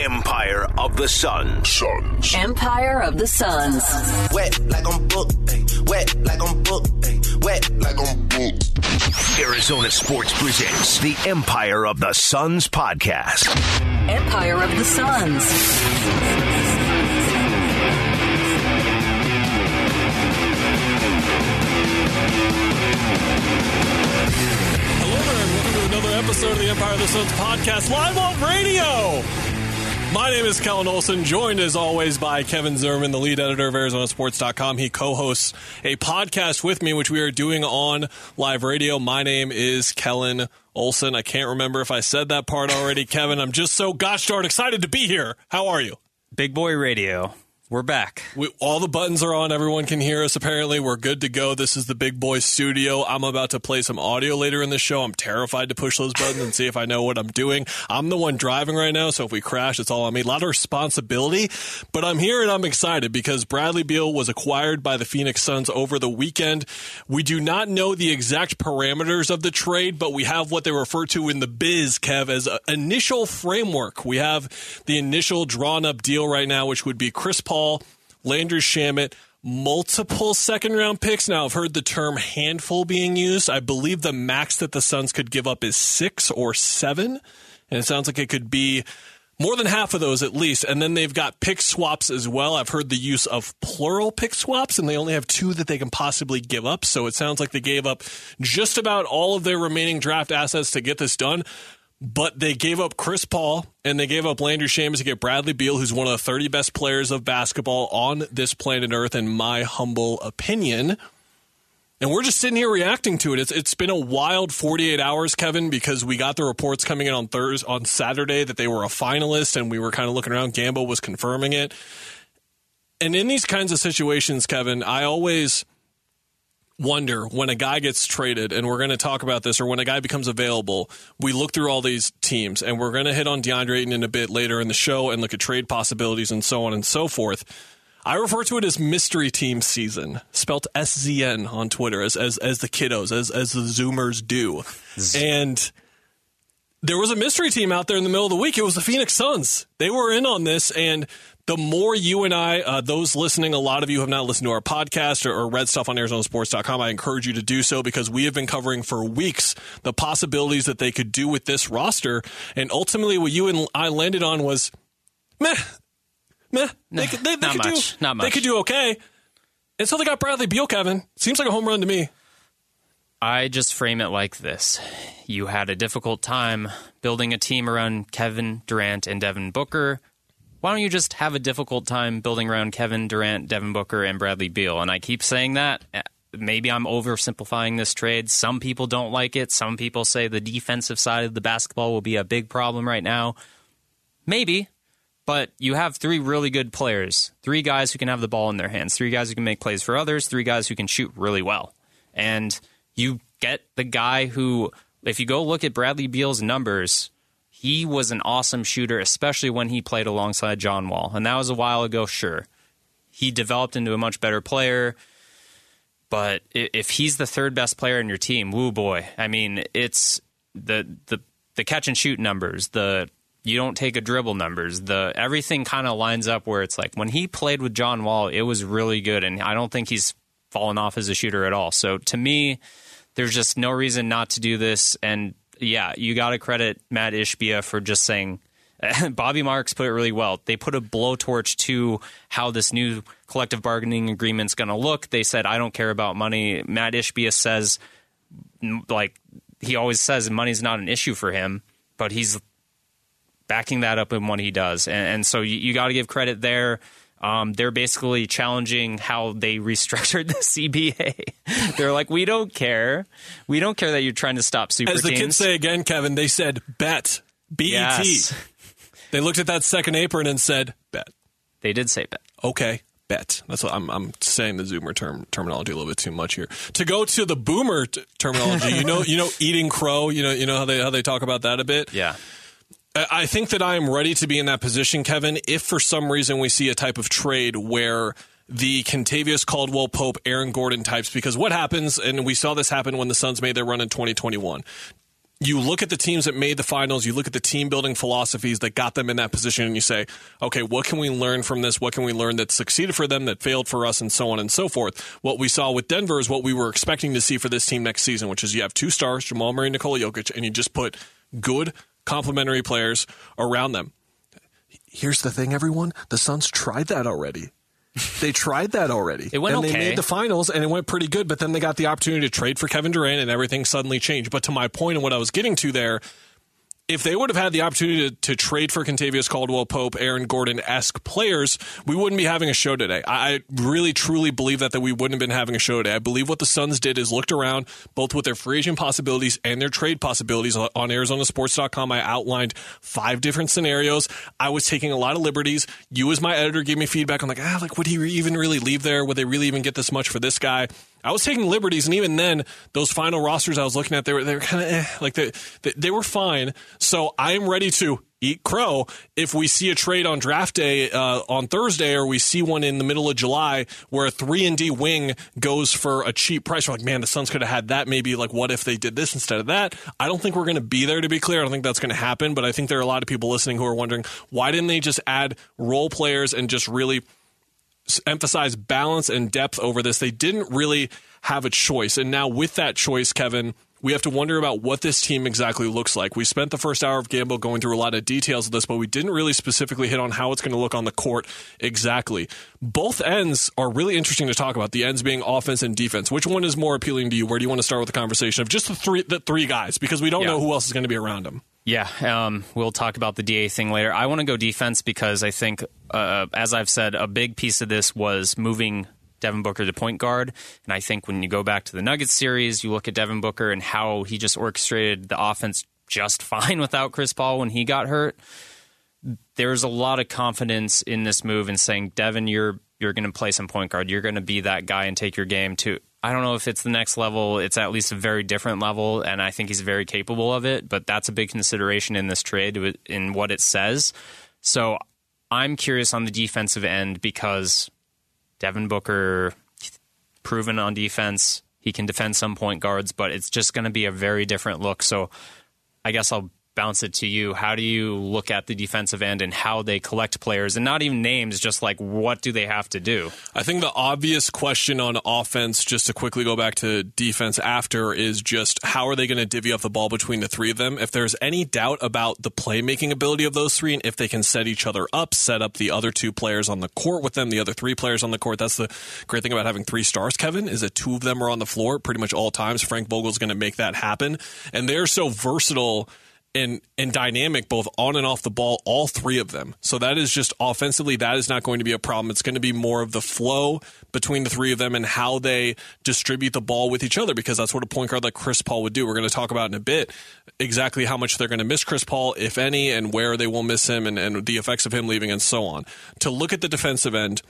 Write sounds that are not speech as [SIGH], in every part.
Empire of the Suns. Suns. Empire of the Suns. Wet like I'm booked. Wet like I'm booked. Wet like I'm booked. Arizona Sports presents the Empire of the Suns podcast. Empire of the Suns. Hello there, and welcome to another episode of the Empire of the Suns podcast live on radio. My name is Kellan Olson, joined as always by Kevin Zimmerman, the lead editor of ArizonaSports.com. He co hosts a podcast with me, which we are doing on live radio. My name is Kellan Olson. I can't remember if I said that part already, Kevin. I'm just so gosh darn excited to be here. How are you? Big Boy Radio. We're back. We, all the buttons are on. Everyone can hear us. Apparently, we're good to go. This is the Big Boy Studio. I'm about to play some audio later in the show. I'm terrified to push those buttons and see if I know what I'm doing. I'm the one driving right now, so if we crash, it's all on me. A lot of responsibility, but I'm here and I'm excited because Bradley Beal was acquired by the Phoenix Suns over the weekend. We do not know the exact parameters of the trade, but we have what they refer to in the biz, Kev, as initial framework. We have the initial drawn up deal right now, which would be Chris Paul. Landry Shamet, multiple second round picks. Now, I've heard the term handful being used. I believe the max that the Suns could give up is six or seven. And it sounds like it could be more than half of those at least. And then they've got pick swaps as well. I've heard the use of plural pick swaps, and they only have two that they can possibly give up. So it sounds like they gave up just about all of their remaining draft assets to get this done but they gave up Chris Paul and they gave up Landry Shamet to get Bradley Beal, who's one of the 30 best players of basketball on this planet Earth, in my humble opinion. And we're just sitting here reacting to it. It's it's been a wild 48 hours, Kevin, because we got the reports coming in on Thursday, on Saturday that they were a finalist, and we were kind of looking around. Gambo was confirming it. And in these kinds of situations, Kevin, I always wonder when a guy gets traded, and we're going to talk about this, or when a guy becomes available, we look through all these teams, and we're going to hit on DeAndre Ayton in a bit later in the show and look at trade possibilities and so on and so forth. I refer to it as mystery team season, spelt SZN on Twitter, as as as the kiddos, as as the Zoomers do, and. There was a mystery team out there in the middle of the week. It was the Phoenix Suns. They were in on this, and the more you and I, uh, those listening, a lot of you have not listened to our podcast or, or read stuff on ArizonaSports.com. I encourage you to do so because we have been covering for weeks the possibilities that they could do with this roster. And ultimately, what you and I landed on was meh, meh. They, could, they, they not could much, do, not They could do okay. And so they got Bradley Beal, Kevin. Seems like a home run to me. I just frame it like this. You had a difficult time building a team around Kevin Durant and Devin Booker. Why don't you just have a difficult time building around Kevin Durant, Devin Booker, and Bradley Beal? And I keep saying that. Uh, maybe I'm oversimplifying this trade. Some people don't like it. Some people say the defensive side of the basketball will be a big problem right now. Maybe. But you have three really good players, three guys who can have the ball in their hands, three guys who can make plays for others, three guys who can shoot really well. And you get the guy who, if you go look at Bradley Beal's numbers, he was an awesome shooter, especially when he played alongside John Wall. And that was a while ago, sure. He developed into a much better player. But if he's the third best player in your team, woo boy. I mean, it's the the the catch and shoot numbers, the you don't take a dribble numbers, the everything kind of lines up where it's like when he played with John Wall, it was really good and I don't think he's fallen off as a shooter at all. So to me, there's just no reason not to do this and yeah, you got to credit Matt Ishbia for just saying [LAUGHS] Bobby Marks put it really well. They put a blowtorch to how this new collective bargaining agreement's going to look. They said, I don't care about money. Matt Ishbia says, like, he always says money's not an issue for him, but he's backing that up in what he does. And, and so you, you got to give credit there. Um, they're basically challenging how they restructured [LAUGHS] the CBA. they're like, we don't care. We don't care that you're trying to stop super As the teams. kids say again, Kevin, they said bet. B E T. They looked at that second apron and said bet. They did say bet. Okay, bet. That's what I'm. I'm saying the Zoomer term terminology a little bit too much here. To go to the Boomer t- terminology, you know, you know, eating crow. You know, you know how they how they talk about that a bit. Yeah. I I think that I am ready to be in that position, Kevin. If for some reason we see a type of trade where the Kentavious Caldwell Pope, Aaron Gordon types, because what happens, and we saw this happen when the Suns made their run in 2021. you look at the teams that made the finals, you look at the team building philosophies that got them in that position, and you say, okay, what can we learn from this? What can we learn that succeeded for them, that failed for us, and so on and so forth? What we saw with Denver is what we were expecting to see for this team next season, which is you have two stars, Jamal Murray, Nikola Jokic, and you just put good complementary players around them. Here's the thing, everyone. The Suns tried that already. They tried that already. It went and okay. they made the finals and it went pretty good, but then they got the opportunity to trade for Kevin Durant and everything suddenly changed. But to my point and what I was getting to there, if they would have had the opportunity to, to trade for Kentavious Caldwell Pope, Aaron Gordon esque players, we wouldn't be having a show today. I really truly believe that that we wouldn't have been having a show today. I believe what the Suns did is looked around both with their free agent possibilities and their trade possibilities on ArizonaSports.com. I outlined five different scenarios. I was taking a lot of liberties. You, as my editor, gave me feedback. I'm like, ah, like would he even really leave there? Would they really even get this much for this guy? I was taking liberties, and even then, those final rosters I was looking at, they were they were kind of eh, like they, they they were fine. So I'm ready to eat crow if we see a trade on draft day uh, on Thursday, or we see one in the middle of July where a three and D wing goes for a cheap price. We're like, man, the Suns could have had that. Maybe like, what if they did this instead of that? I don't think we're going to be there. To be clear, I don't think that's going to happen. But I think there are a lot of people listening who are wondering why didn't they just add role players and just really emphasize balance and depth over this. They didn't really have a choice. And now with that choice, Kevin, we have to wonder about what this team exactly looks like. We spent the first hour of Gambo going through a lot of details of this, but we didn't really specifically hit on how it's going to look on the court exactly. Both ends are really interesting to talk about. The ends being offense and defense. Which one is more appealing to you? Where do you want to start with the conversation of just the three the three guys because we don't Yeah. know who else is going to be around them. Yeah, um, we'll talk about the DA thing later. I want to go defense because I think, uh, as I've said, a big piece of this was moving Devin Booker to point guard. And I think when you go back to the Nuggets series, you look at Devin Booker and how he just orchestrated the offense just [LAUGHS] fine without Chris Paul when he got hurt. There's a lot of confidence in this move and saying, Devin, you're you're going to play some point guard. You're going to be that guy and take your game to. I don't know if it's the next level. It's at least a very different level, and I think he's very capable of it. But that's a big consideration in this trade in what it says. So I'm curious on the defensive end because Devin Booker, proven on defense, he can defend some point guards, but it's just going to be a very different look. So I guess I'll bounce it to you. How do you look at the defensive end and how they collect players and not even names, just like what do they have to do? I think the obvious question on offense, just to quickly go back to defense after, is just how are they going to divvy up the ball between the three of them? If there's any doubt about the playmaking ability of those three and if they can set each other up, set up the other two players on the court with them, the other three players on the court. That's the great thing about having three stars, Kevin, is that two of them are on the floor pretty much all times. Frank Vogel's going to make that happen. And they're so versatile and and dynamic both on and off the ball all three of them. So that is just offensively that is not going to be a problem. It's going to be more of the flow between the three of them and how they distribute the ball with each other because that's what a point guard like Chris Paul would do. We're going to talk about in a bit exactly how much they're going to miss Chris Paul if any and where they will miss him and, and the effects of him leaving and so on. To look at the defensive end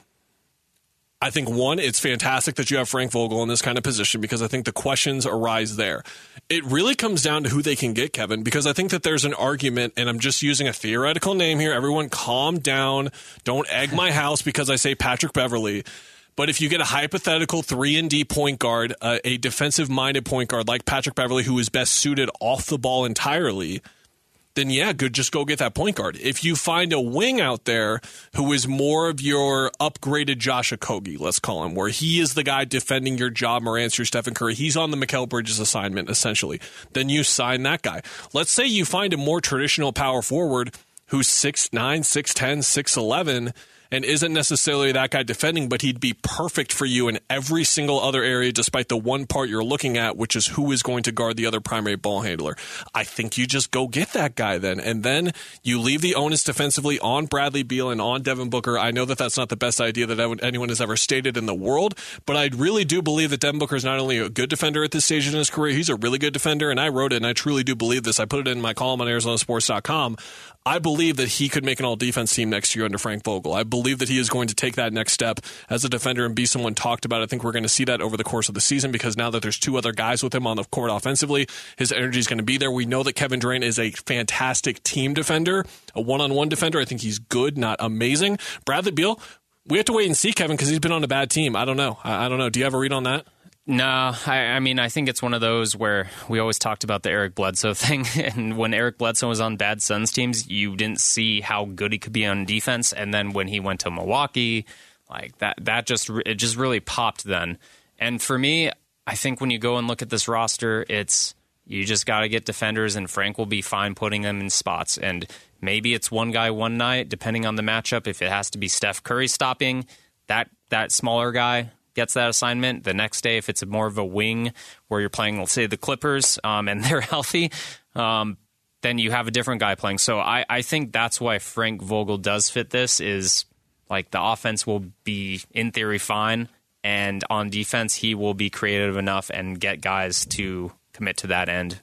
I think one, it's fantastic that you have Frank Vogel in this kind of position because I think the questions arise there. It really comes down to who they can get, Kevin, because I think that there's an argument, and I'm just using a theoretical name here. Everyone calm down. Don't egg my [LAUGHS] house because I say Patrick Beverly. But if you get a hypothetical three and D point guard, uh, a defensive minded point guard like Patrick Beverly, who is best suited off the ball entirely, then yeah, good. Just go get that point guard. If you find a wing out there who is more of your upgraded Josh Okogie, let's call him, where he is the guy defending your Ja, Morant, your Stephen Curry, he's on the Mikal Bridges assignment essentially. Then you sign that guy. Let's say you find a more traditional power forward who's 6'9", 6'10", 6'11", and isn't necessarily that guy defending, but he'd be perfect for you in every single other area, despite the one part you're looking at, which is who is going to guard the other primary ball handler. I think you just go get that guy then, and then you leave the onus defensively on Bradley Beal and on Devin Booker. I know that that's not the best idea that anyone has ever stated in the world, but I really do believe that Devin Booker is not only a good defender at this stage in his career, he's a really good defender, and I wrote it, and I truly do believe this. I put it in my column on ArizonaSports.com. I believe that he could make an all defense team next year under Frank Vogel. I believe that he is going to take that next step as a defender and be someone talked about. I think we're going to see that over the course of the season because now that there's two other guys with him on the court offensively, his energy is going to be there. We know that Kevin Durant is a fantastic team defender, a one on one defender. I think he's good, not amazing. Bradley Beal, we have to wait and see, Kevin, because he's been on a bad team. I don't know. I, I don't know. Do you have a read on that? No, I, I mean, I think it's one of those where we always talked about the Eric Bledsoe [LAUGHS] thing. And when Eric Bledsoe was on bad Suns teams, you didn't see how good he could be on defense. And then when he went to Milwaukee, like that, that just, it just really popped then. And for me, I think when you go and look at this roster, it's, you just got to get defenders, and Frank will be fine putting them in spots. And maybe it's one guy one night, depending on the matchup. If it has to be Steph Curry stopping, that that smaller guy gets that assignment. The next day, if it's more of a wing where you're playing, let's say the Clippers, um, and [LAUGHS] they're healthy, um, then you have a different guy playing. So I, I think that's why Frank Vogel does fit this is like the offense will be in theory fine, and on defense he will be creative enough and get guys to commit to that end.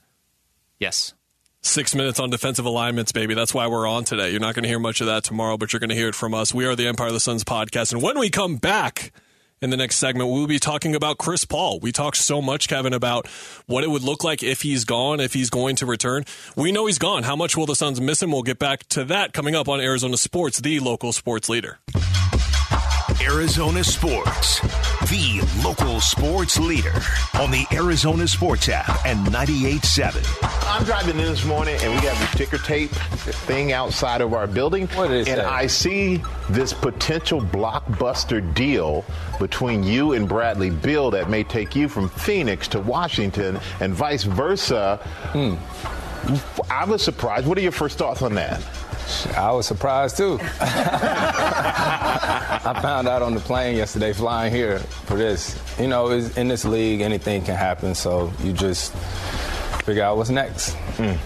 Yes. Six minutes on defensive alignments, baby. That's why we're on today. You're not going to hear much of that tomorrow, but you're going to hear it from us. We are the Empire of the Suns podcast. And when we come back in the next segment, we'll be talking about Chris Paul. We talked so much, Kevin, about what it would look like if he's gone, if he's going to return. We know he's gone. How much will the Suns miss him? We'll get back to that coming up on Arizona Sports, the local sports leader. Arizona Sports, the local sports leader on the Arizona Sports app and 98.7. I'm driving in this morning and we have the ticker tape thing outside of our building. What did and say? I see this potential blockbuster deal between you and Bradley Beal that may take you from Phoenix to Washington and vice versa. Hmm. I was surprised. What are your first thoughts on that? I was surprised too. [LAUGHS] I found out on the plane yesterday flying here for this. You know, it's, in this league, anything can happen, so you just figure out what's next. Mm.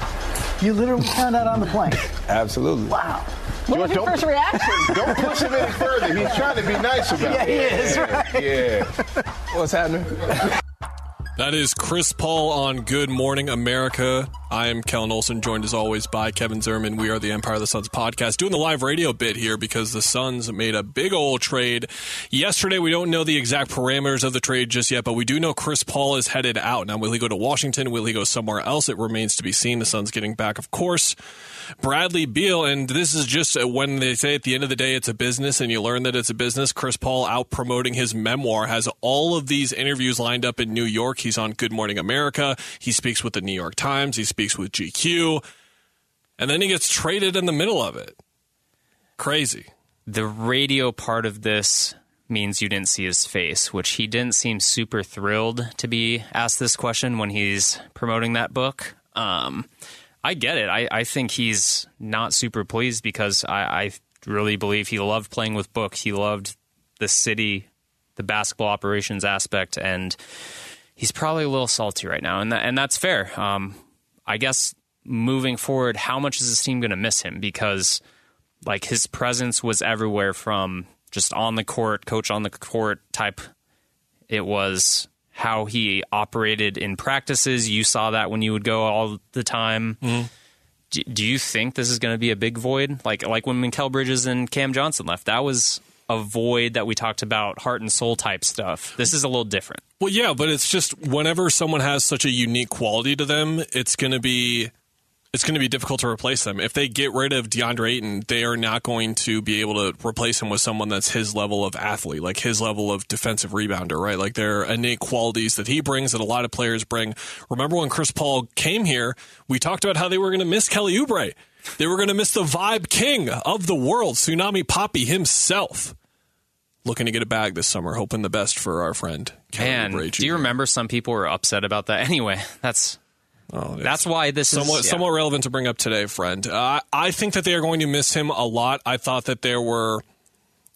You literally found out on the plane. [LAUGHS] Absolutely. Wow. What was your first reaction? [LAUGHS] Don't push him any further. He's trying to be nice about Yeah, he it. is, right? Yeah. What's happening? That is Chris Paul on Good Morning America. I am Kellan Olson, joined as always by Kevin Zimmerman. We are the Empire of the Suns podcast, doing the live radio bit here because the Suns made a big old trade yesterday. We don't know the exact parameters of the trade just yet, but we do know Chris Paul is headed out. Now, will he go to Washington? Will he go somewhere else? It remains to be seen. The Suns getting back, of course. Bradley Beal, and this is just when they say at the end of the day it's a business and you learn that it's a business. Chris Paul out promoting his memoir has all of these interviews lined up in New York. He's on Good Morning America. He speaks with the New York Times. He speaks with GQ. And then he gets traded in the middle of it. Crazy. the radio part of this means you didn't see his face, which he didn't seem super thrilled to be asked this question when he's promoting that book. Um, I get it. I, I think he's not super pleased because I, I really believe he loved playing with Book. He loved the city, the basketball operations aspect, and he's probably a little salty right now, and that, and that's fair. Um, I guess moving forward, how much is this team going to miss him? Because like his presence was everywhere from just on the court, coach on the court type. It was how he operated in practices. You saw that when you would go all the time. Mm-hmm. Do, do you think this is going to be a big void? Like like when Mikal Bridges and Cam Johnson left, that was a void that we talked about, heart and soul type stuff. This is a little different. Well, yeah, but it's just whenever someone has such a unique quality to them, it's going to be it's going to be difficult to replace them. If they get rid of DeAndre Ayton, they are not going to be able to replace him with someone that's his level of athlete, like his level of defensive rebounder, right? Like there are innate qualities that he brings that a lot of players bring. Remember when Chris Paul came here, we talked about how they were going to miss Kelly Oubre. They were going to miss the vibe king of the world, Tsunami Papi himself. Looking to get a bag this summer, hoping the best for our friend. And do you remember some people were upset about that? [LAUGHS] Anyway, that's Oh, that's why this somewhat is yeah. somewhat relevant to bring up today, friend. Uh, I think that they are going to miss him a lot. I thought that there were.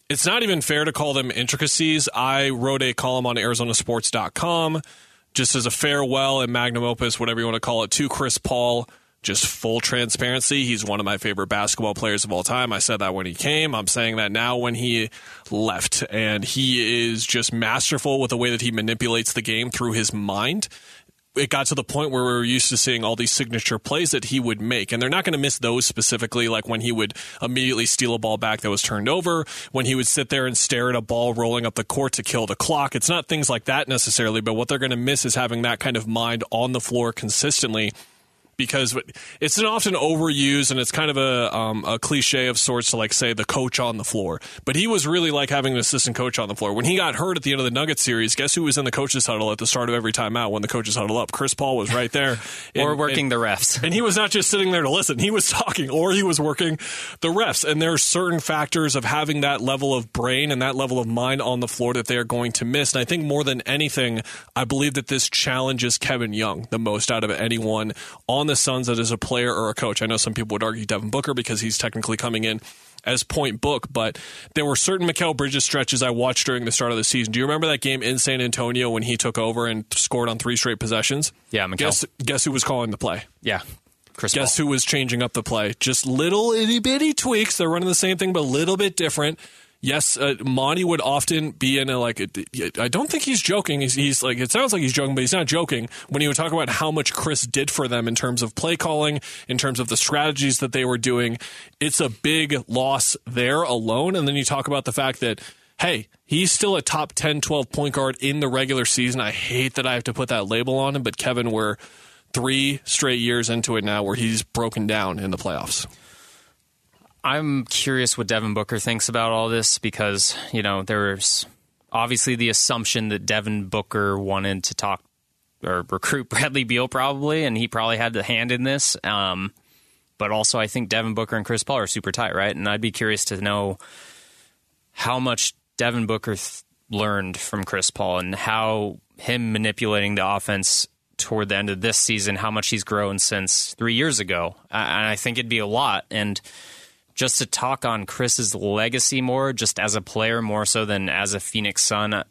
It's not even fair to call them intricacies. I wrote a column on ArizonaSports.com just as a farewell and magnum opus, whatever you want to call it, to Chris Paul. Just full transparency. He's one of my favorite basketball players of all time. I said that when he came. I'm saying that now when he left. And he is just masterful with the way that he manipulates the game through his mind it got to the point where we were used to seeing all these signature plays that he would make. And they're not going to miss those specifically, like when he would immediately steal a ball back that was turned over, when he would sit there and stare at a ball rolling up the court to kill the clock. It's not things like that necessarily, but what they're going to miss is having that kind of mind on the floor consistently because it's an often overused and it's kind of a um, a cliche of sorts to like say the coach on the floor. But he was really like having an assistant coach on the floor. When he got hurt at the end of the Nuggets series, guess who was in the coaches huddle at the start of every timeout when the coaches huddle up? Chris Paul was right there, [LAUGHS] or And- working and- the refs. and he was not just sitting there to listen, he was talking or he was working the refs. And there are certain factors of having that level of brain and that level of mind on the floor that they are going to miss. And I think more than anything, I believe that this challenges Kevin Young the most out of anyone on the Suns that is a player or a coach. I know some people would argue Devin Booker because he's technically coming in as point book, but there were certain Mikal Bridges stretches I watched during the start of the season. Do you remember that game in San Antonio when he took over and scored on three straight possessions? Yeah, Mikal. Guess, guess who was calling the play? Yeah, Chris. Guess Paul. who was changing up the play? Just little itty bitty tweaks. They're running the same thing, but a little bit different. Yes, uh, Monty would often be in a like. I don't think he's joking. He's, he's like. It sounds like he's joking, but he's not joking when he would talk about how much Chris did for them in terms of play calling, in terms of the strategies that they were doing. It's a big loss there alone, and then you talk about the fact that. Hey, he's still a top 10, 12 point guard in the regular season. I hate that I have to put that label on him, but Kevin, we're three straight years into it now where he's broken down in the playoffs. I'm curious what Devin Booker thinks about all this because, you know, there's obviously the assumption that Devin Booker wanted to talk or recruit [LAUGHS] Bradley Beal probably, and he probably had the hand in this. Um, but also, I think Devin Booker and Chris Paul are super tight, right? And I'd be curious to know how much Devin Booker th- learned from Chris Paul and how him manipulating the offense toward the end of this season, how much he's grown since three years ago. Uh, and I think it'd be a lot. And just to talk on Chris's legacy more, just as a player more so than as a Phoenix Sun.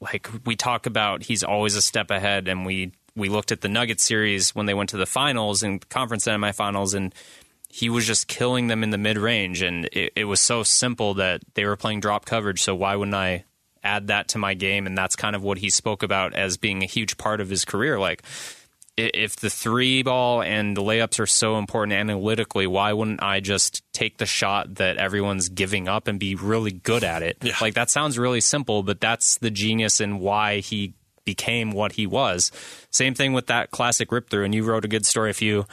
Like we talk about, he's always a step ahead, and we we looked at the Nuggets series when they went to the finals and conference semifinals, and he was just killing them in the mid range, and it, it was so simple that they were playing drop coverage. So why wouldn't I add that to my game? And that's kind of what he spoke about as being a huge part of his career, like if the three ball and the layups are so important analytically, why wouldn't I just take the shot that everyone's giving up and be really good at it? Yeah. Like that sounds really simple, but that's the genius in why he became what he was. Same thing with that classic rip through, and you wrote a good story. If you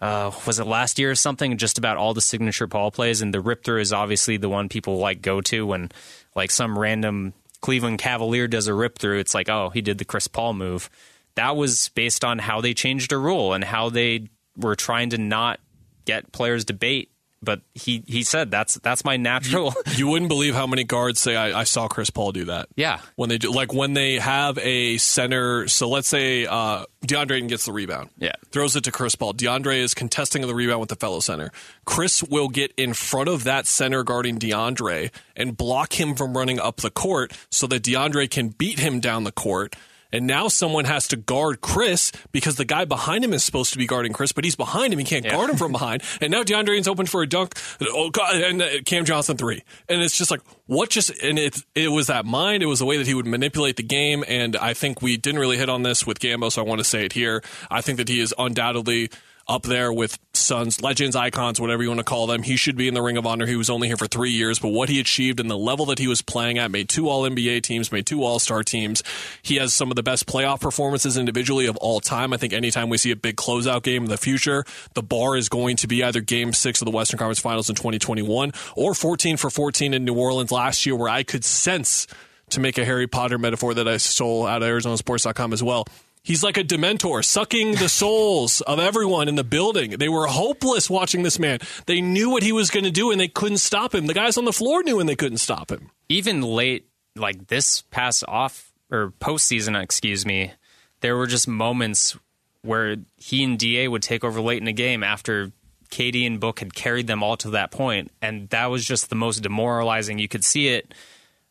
uh, was it last year or something, just about all the signature Paul plays, and the rip through is obviously the one people like go to when like some random Cleveland Cavalier does a rip through. It's like, oh, he did the Chris Paul move. That was based on how they changed a rule and how they were trying to not get players debate. But he he said that's that's my natural. You wouldn't believe how many guards say, I, I saw Chris Paul do that. yeah, When they do, like when they have a center, so let's say uh, DeAndre gets the rebound, Yeah. throws it to Chris Paul. DeAndre is contesting the rebound with the fellow center. Chris will get in front of that center guarding DeAndre and block him from running up the court, so that DeAndre can beat him down the court. And now someone has to guard Chris because the guy behind him is supposed to be guarding Chris, but he's behind him. He can't guard him from [LAUGHS] behind. And now DeAndre Ayton's open for a dunk. Oh God! And uh, Cam Johnson three. And it's just like what just and it it was that mind. It was the way that he would manipulate the game. And I think we didn't really hit on this with Gambo, so I want to say it here. I think that he is undoubtedly up there with Suns, legends, icons, whatever you want to call them. He should be in the Ring of Honor. He was only here for three years, but what he achieved and the level that he was playing at made two All NBA teams, made two All Star teams. He has some of the best playoff performances individually of all time. I think anytime we see a big closeout game in the future, the bar is going to be either game six of the Western Conference Finals in 2021 or 14 for 14 in New Orleans last year, where I could sense to make a Harry Potter metaphor that I stole out of ArizonaSports.com as well. He's like a dementor, sucking the souls of everyone in the building. They were hopeless watching this man. They knew what he was going to do, and they couldn't stop him. The guys on the floor knew, and they couldn't stop him. even late, like this past off or postseason, excuse me, there were just moments where he and Da would take over late in the game after Katie and Book had carried them all to that point, and that was just the most demoralizing. You could see it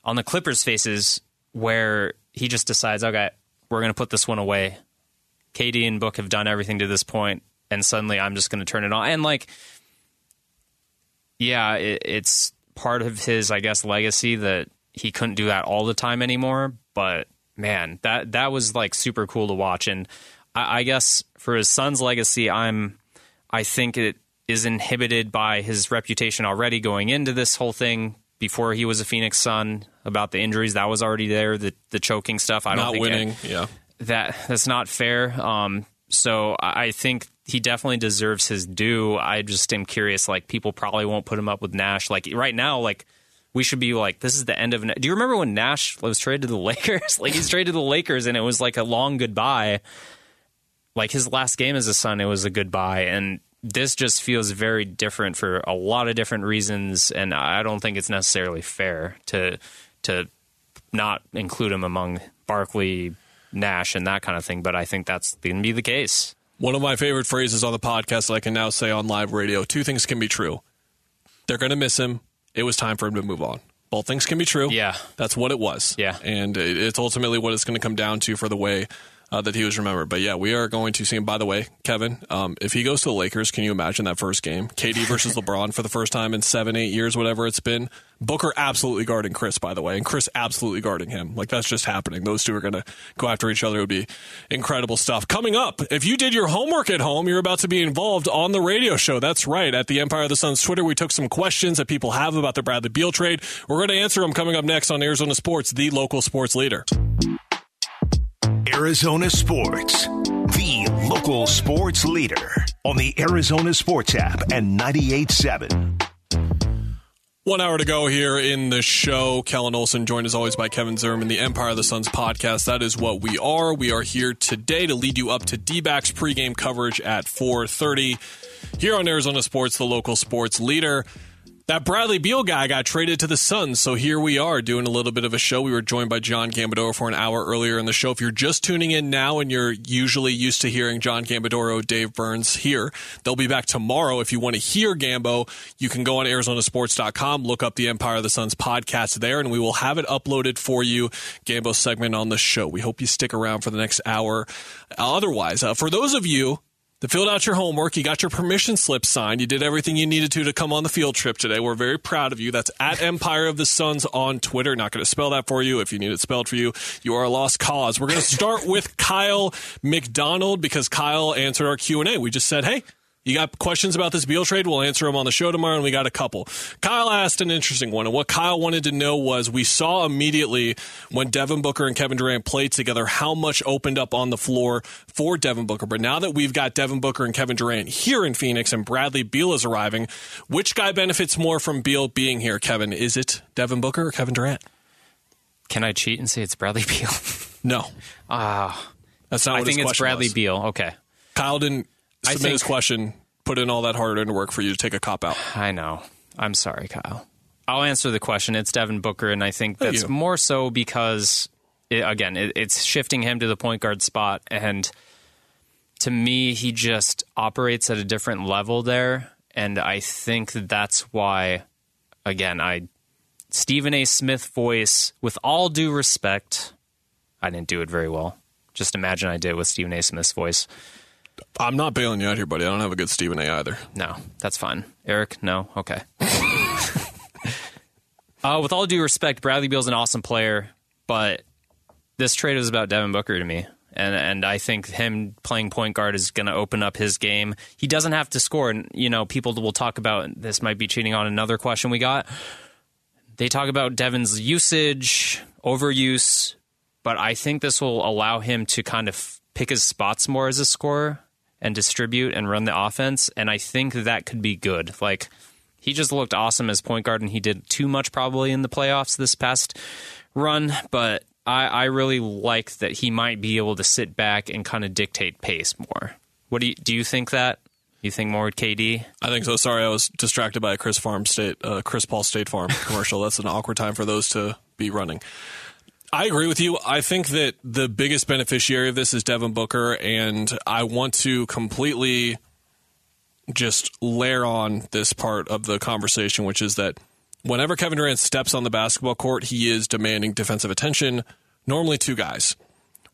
on the Clippers' faces where he just decides, okay, we're going to put this one away. Katie and Book have done everything to this point, and suddenly I'm just going to turn it on. And like, yeah, it, it's part of his, I guess, legacy that he couldn't do that all the time anymore. But man, that that was like super cool to watch. And I, I guess for his Suns legacy, I'm, I think it is inhibited by his reputation already going into this whole thing. Before he was a Phoenix Sun, about the injuries that was already there, the the choking stuff. I don't Not think winning, yeah. that that's not fair. Um, so I think he definitely deserves his due. I just am curious. Like people probably won't put him up with Nash. Like right now, like we should be like, this is the end of. Do you remember when Nash was traded to the [LAUGHS] Lakers? like he's traded to the Lakers, and it was like a long goodbye. Like his last game as a Sun, it was a goodbye, and this just feels very different for a lot of different reasons, and I don't think it's necessarily fair to to not include him among Barkley, Nash, and that kind of thing. But I think that's going to be the case. One of my favorite phrases on the podcast that I can now say on live radio two things can be true. They're going to miss him. It was time for him to move on. Both things can be true. Yeah. That's what it was. Yeah. And it's ultimately what it's going to come down to for the way uh, that he was remembered. But yeah, we are going to see him. By the way, Kevin, um, if he goes to the Lakers, can you imagine that first game? KD [LAUGHS] versus LeBron for the first time in seven, eight years, whatever it's been. Booker absolutely guarding Chris, by the way, and Chris absolutely guarding him. Like that's just happening. Those two are going to go after each other. It would be incredible stuff. Coming up, if you did your homework at home, you're about to be involved on the radio show. That's right. At the Empire of the Suns Twitter, we took some questions that people have about the Bradley Beal trade. We're going to answer them coming up next on Arizona Sports, the local sports leader. Arizona Sports, the local sports leader on the Arizona Sports app and 98.7. One hour to go here in the show. Kellan Olson joined as always by Kevin Zimmerman, the Empire of the Suns podcast. That is what we are. We are here today to lead you up to D-backs pregame coverage at 4.30 here on Arizona Sports, the local sports leader. That Bradley Beal guy got traded to the Suns, so here we are doing a little bit of a show. We were joined by John Gambadoro for an hour earlier in the show. If you're just tuning in now and you're usually used to hearing John Gambadoro, Dave Burns here, they'll be back tomorrow. If you want to hear Gambo, you can go on ArizonaSports.com, look up the Empire of the Suns podcast there, and we will have it uploaded for you. Gambo's segment on the show. We hope you stick around for the next hour. Otherwise, uh, for those of you that filled out your homework, you got your permission slip signed, you did everything you needed to to come on the field trip today. We're very proud of you. That's at Empire of the Suns on Twitter. Not going to spell that for you. If you need it spelled for you, you are a lost cause. We're going to start with [LAUGHS] Kyle McDonald because Kyle answered our Q and A. We just said, hey. You got questions about this Beal trade? We'll answer them on the show tomorrow, and we got a couple. Kyle asked an interesting one, and what Kyle wanted to know was we saw immediately when Devin Booker and Kevin Durant played together how much opened up on the floor for Devin Booker. But now that we've got Devin Booker and Kevin Durant here in Phoenix and Bradley Beal is arriving, which guy benefits more from Beal being here, Kevin? Is it Devin Booker or Kevin Durant? Can I cheat and say it's Bradley Beal? [LAUGHS] No. Ah, That's not I think it's Bradley was. Beal. Okay, Kyle didn't I submit his question, put in all that hard earned work for you to take a cop out. I know. I'm sorry, Kyle. I'll answer the question. It's Devin Booker, and I think Thank that's you. more so because, it, again, it, it's shifting him to the point guard spot, and to me, he just operates at a different level there, and I think that's why, again, I Stephen A. Smith voice. With all due respect, I didn't do it very well. Just imagine I did with Stephen A. Smith's voice. I'm not bailing you out here, buddy. I don't have a good Stephen A. either. No, that's fine. Eric, no, okay. [LAUGHS] uh, with all due respect, Bradley Beal's an awesome player, but this trade is about Devin Booker to me. And and I think him playing point guard is going to open up his game. He doesn't have to score. And you know, people will talk about this. Might be cheating on another question we got. They talk about Devin's usage, overuse, but I think this will allow him to kind of pick his spots more as a scorer and distribute and run the offense. And I think that could be good. Like he just looked awesome as point guard, and he did too much probably in the playoffs this past run. But I, I really like that he might be able to sit back and kind of dictate pace more. What do you do? You think that? You think more with KD? I think so. Sorry, I was distracted by a Chris Farm State, uh, Chris Paul State Farm [LAUGHS] commercial. That's an awkward time for those to be running. I agree with you. I think that the biggest beneficiary of this is Devin Booker, and I want to completely just layer on this part of the conversation, which is that whenever Kevin Durant steps on the basketball court, he is demanding defensive attention, normally two guys.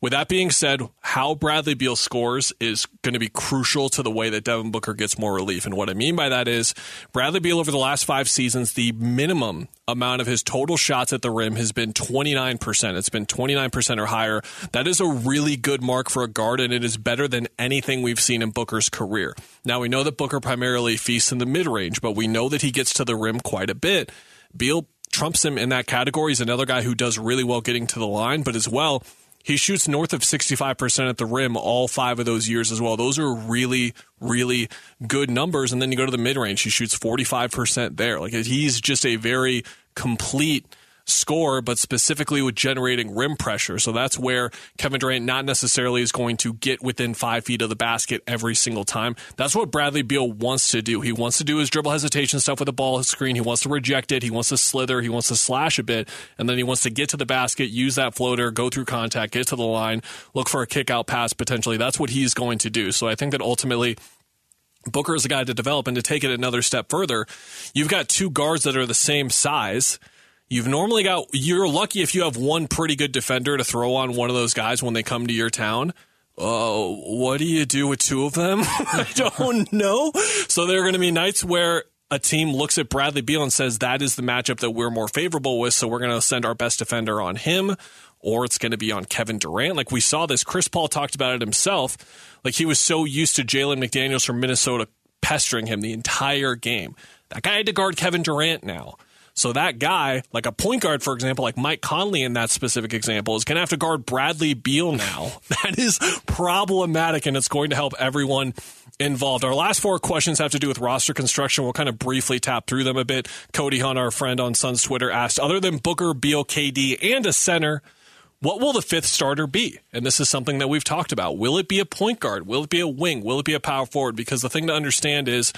With that being said, how Bradley Beal scores is going to be crucial to the way that Devin Booker gets more relief. And what I mean by that is Bradley Beal over the last five seasons, the minimum amount of his total shots at the rim has been 29%. It's been 29% or higher. That is a really good mark for a guard, and it is better than anything we've seen in Booker's career. Now, we know that Booker primarily feasts in the mid range, but we know that he gets to the rim quite a bit. Beal trumps him in that category. He's another guy who does really well getting to the line, but as well, He shoots north of 65% at the rim all five of those years as well. Those are really, really good numbers. And then you go to the mid range, he shoots 45% there. Like he's just a very complete score, but specifically with generating rim pressure. So that's where Kevin Durant not necessarily is going to get within five feet of the basket every single time. That's what Bradley Beal wants to do. He wants to do his dribble hesitation stuff with the ball screen. He wants to reject it. He wants to slither. He wants to slash a bit. And then he wants to get to the basket, use that floater, go through contact, get to the line, look for a kick out pass potentially. That's what he's going to do. So I think that ultimately, Booker is a guy to develop and to take it another step further. You've got two guards that are the same size You've normally got, you're lucky if you have one pretty good defender to throw on one of those guys when they come to your town. Uh, what do you do with two of them? [LAUGHS] I don't know. So there are going to be nights where a team looks at Bradley Beal and says that is the matchup that we're more favorable with, so we're going to send our best defender on him, or it's going to be on Kevin Durant. Like we saw this, Chris Paul talked about it himself. Like he was so used to Jalen McDaniels from Minnesota pestering him the entire game. That guy had to guard Kevin Durant now. So that guy, like a point guard, for example, like Mike Conley in that specific example, is going to have to guard Bradley Beal now. [LAUGHS] that is problematic, and it's going to help everyone involved. Our last four questions have to do with roster construction. We'll kind of briefly tap through them a bit. Cody Hunt, our friend on Suns Twitter, asked, other than Booker, Beal, KD, and a center, what will the fifth starter be? And this is something that we've talked about. Will it be a point guard? Will it be a wing? Will it be a power forward? Because the thing to understand is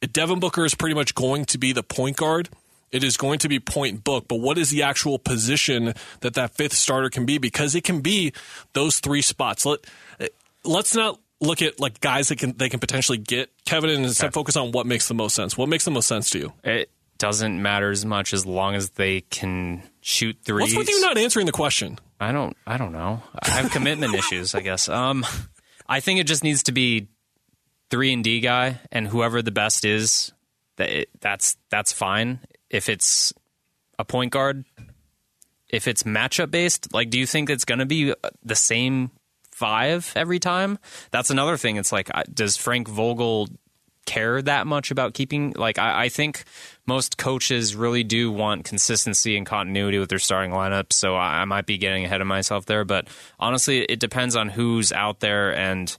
Devin Booker is pretty much going to be the point guard it is going to be point book, but what is the actual position that that fifth starter can be? Because it can be those three spots. Let let's not look at like guys that can they can potentially get Kevin and instead okay. focus on what makes the most sense. What makes the most sense to you? It doesn't matter as much as long as they can shoot threes. What's with you not answering the question? I don't. I don't know. I have commitment [LAUGHS] issues. I guess. Um, I think it just needs to be three and D guy, and whoever the best is, that it, that's that's fine if it's a point guard, if it's matchup based, like, do you think it's going to be the same five every time? That's another thing. It's like, does Frank Vogel care that much about keeping? Like, I, I think most coaches really do want consistency and continuity with their starting lineup. So I, I might be getting ahead of myself there. But honestly, it depends on who's out there. And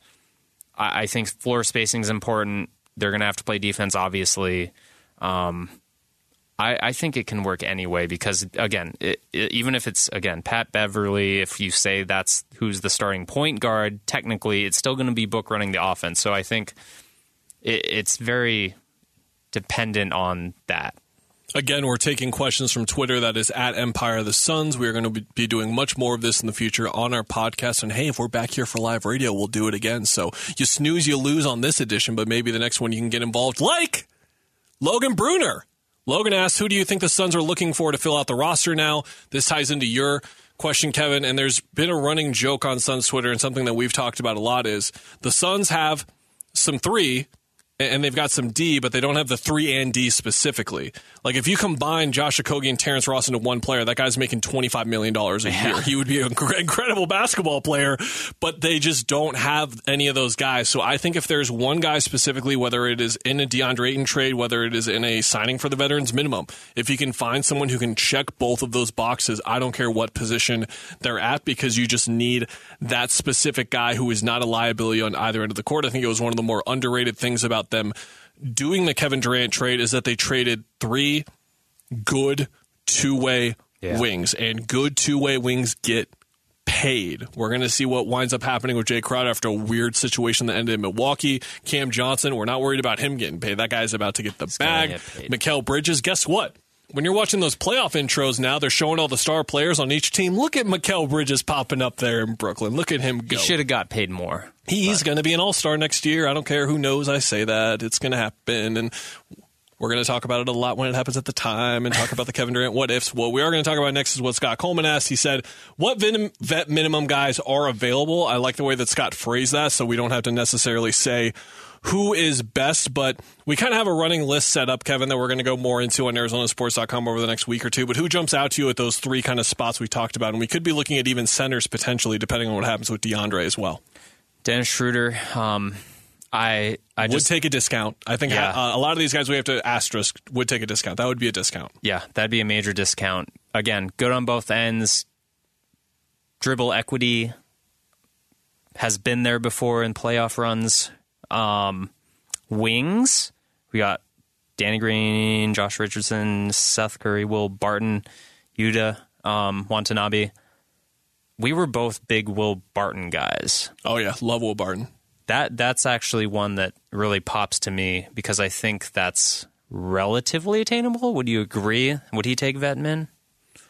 I, I think floor spacing is important. They're going to have to play defense, obviously. Um, I, I, think it can work anyway because again, it, it, even if it's again Pat Beverly, if you say that's who's the starting point guard, technically it's still going to be Book running the offense. So I think it, it's very dependent on that. Again, we're taking questions from Twitter. That is at Empire of the Suns. We are going to be doing much more of this in the future on our podcast. And hey, if we're back here for live radio, we'll do it again. So you snooze, you lose on this edition, but maybe the next one you can get involved, like Logan Bruner Logan asks, who do you think the Suns are looking for to fill out the roster now? This ties into your question, Kevin. And there's been a running joke on Suns Twitter, and something that we've talked about a lot is the Suns have some three and they've got some D, but they don't have the three and D specifically. Like if you combine Josh Okogie and Terrence Ross into one player, that guy's making twenty five million dollars a year. He would be an incredible basketball player, but they just don't have any of those guys. So I think if there's one guy specifically, whether it is in a DeAndre Ayton trade, whether it is in a signing for the veterans minimum, if you can find someone who can check both of those boxes, I don't care what position they're at, because you just need that specific guy who is not a liability on either end of the court. I think it was one of the more underrated things about them doing the Kevin Durant trade is that they traded three good two way yeah. wings, and good two way wings get paid. We're going to see what winds up happening with Jay Crowder after a weird situation that ended in Milwaukee. Cam Johnson, we're not worried about him getting paid. That guy's about to get the He's bag. Mikal Bridges, guess what? When you're watching those playoff intros now, they're showing all the star players on each team. Look at Mikal Bridges popping up there in Brooklyn. Look at him go. He should have got paid more. He's going to be an all star next year. I don't care who knows I say that. It's going to happen. And we're going to talk about it a lot when it happens at the time and talk about the Kevin Durant what ifs. What we are going to talk about next is what Scott Coleman asked. He said, What vet minimum guys are available? I like the way that Scott phrased that so we don't have to necessarily say who is best, but we kind of have a running list set up, Kevin, that we're going to go more into on ArizonaSports.com over the next week or two. But who jumps out to you at those three kind of spots we talked about? And we could be looking at even centers potentially, depending on what happens with DeAndre as well. Dennis Schroeder. Um, I I would take a discount. I think yeah. uh, a lot of these guys we have to asterisk would take a discount. That would be a discount. Yeah, that'd be a major discount. Again, good on both ends. dribble equity has been there before in playoff runs. Um, wings, we got Danny Green, Josh Richardson, Seth Curry, Will Barton, Yuta, um, Watanabe. We were both big Will Barton guys. Oh yeah, love Will Barton. That that's actually one that really pops to me because I think that's relatively attainable. Would you agree? Would he take Vetman?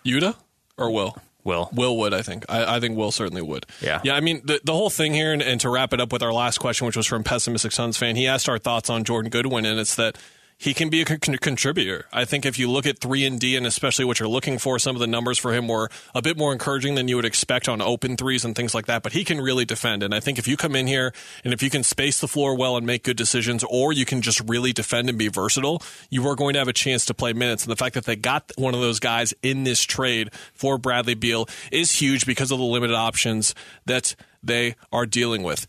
Yuta or Will? Will. Will would, I think. I, I think Will certainly would. Yeah. Yeah, I mean, the, the whole thing here, and, and to wrap it up with our last question, which was from Pessimistic Suns fan, he asked our thoughts on Jordan Goodwin, and it's that he can be a con- contributor. I think if you look at 3 and D and especially what you're looking for, some of the numbers for him were a bit more encouraging than you would expect on open threes and things like that, but he can really defend. And I think if you come in here and if you can space the floor well and make good decisions, or you can just really defend and be versatile, you are going to have a chance to play minutes. And the fact that they got one of those guys in this trade for Bradley Beal is huge because of the limited options that they are dealing with.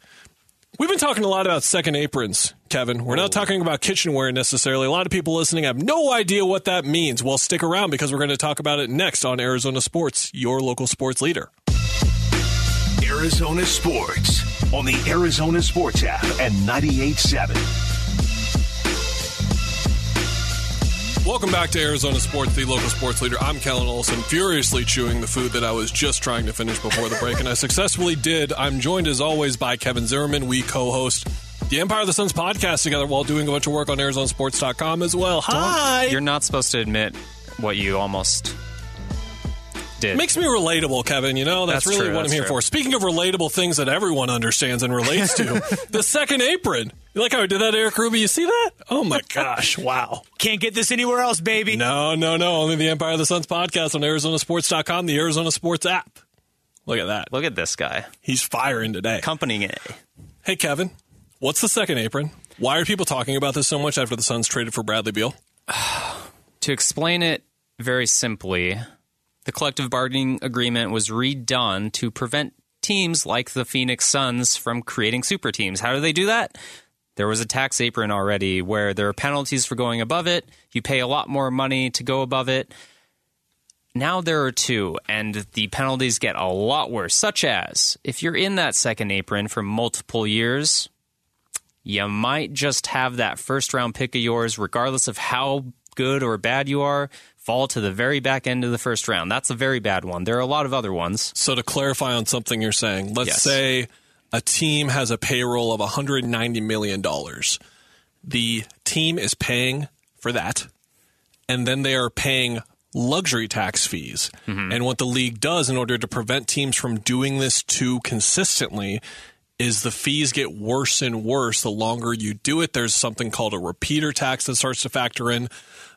We've been talking a lot about second aprons, Kevin. We're not talking about kitchenware necessarily. A lot of people listening have no idea what that means. Well, stick around because we're going to talk about it next on Arizona Sports, your local sports leader. Arizona Sports on the Arizona Sports app and 98.7. Welcome back to Arizona Sports, the local sports leader. I'm Kellan Olson, furiously chewing the food that I was just trying to finish before the break, and I successfully did. I'm joined as always by Kevin Zimmerman. We co-host the Empire of the Suns podcast together while doing a bunch of work on ArizonaSports.com as well. Hi! You're not supposed to admit what you almost did. Makes me relatable, Kevin. You know, that's, That's really true, what I'm here true. for. Speaking of relatable things that everyone understands and relates to, [LAUGHS] the second apron. You like how I did that, Eric Ruby? You see that? Oh my [LAUGHS] gosh! Wow. Can't get this anywhere else, baby. No, no, no. Only the Empire of the Suns podcast on ArizonaSports.com, the Arizona Sports app. Look at that. Look at this guy. He's firing today. Company A. Hey, Kevin, what's the second apron? Why are people talking about this so much after the Suns traded for Bradley Beal? [SIGHS] To explain it very simply, the collective bargaining agreement was redone to prevent teams like the Phoenix Suns from creating super teams. How do they do that? There was a tax apron already where there are penalties for going above it. You pay a lot more money to go above it. Now there are two, and the penalties get a lot worse, such as if you're in that second apron for multiple years, you might just have that first round pick of yours, regardless of how good or bad you are, fall to the very back end of the first round. That's a very bad one. There are a lot of other ones. So to clarify on something you're saying, let's Yes. say a team has a payroll of 190 million dollars. The team is paying for that, and then they are paying luxury tax fees. Mm-hmm. And what the league does in order to prevent teams from doing this too consistently is the fees get worse and worse the longer you do it. There's something called a repeater tax that starts to factor in.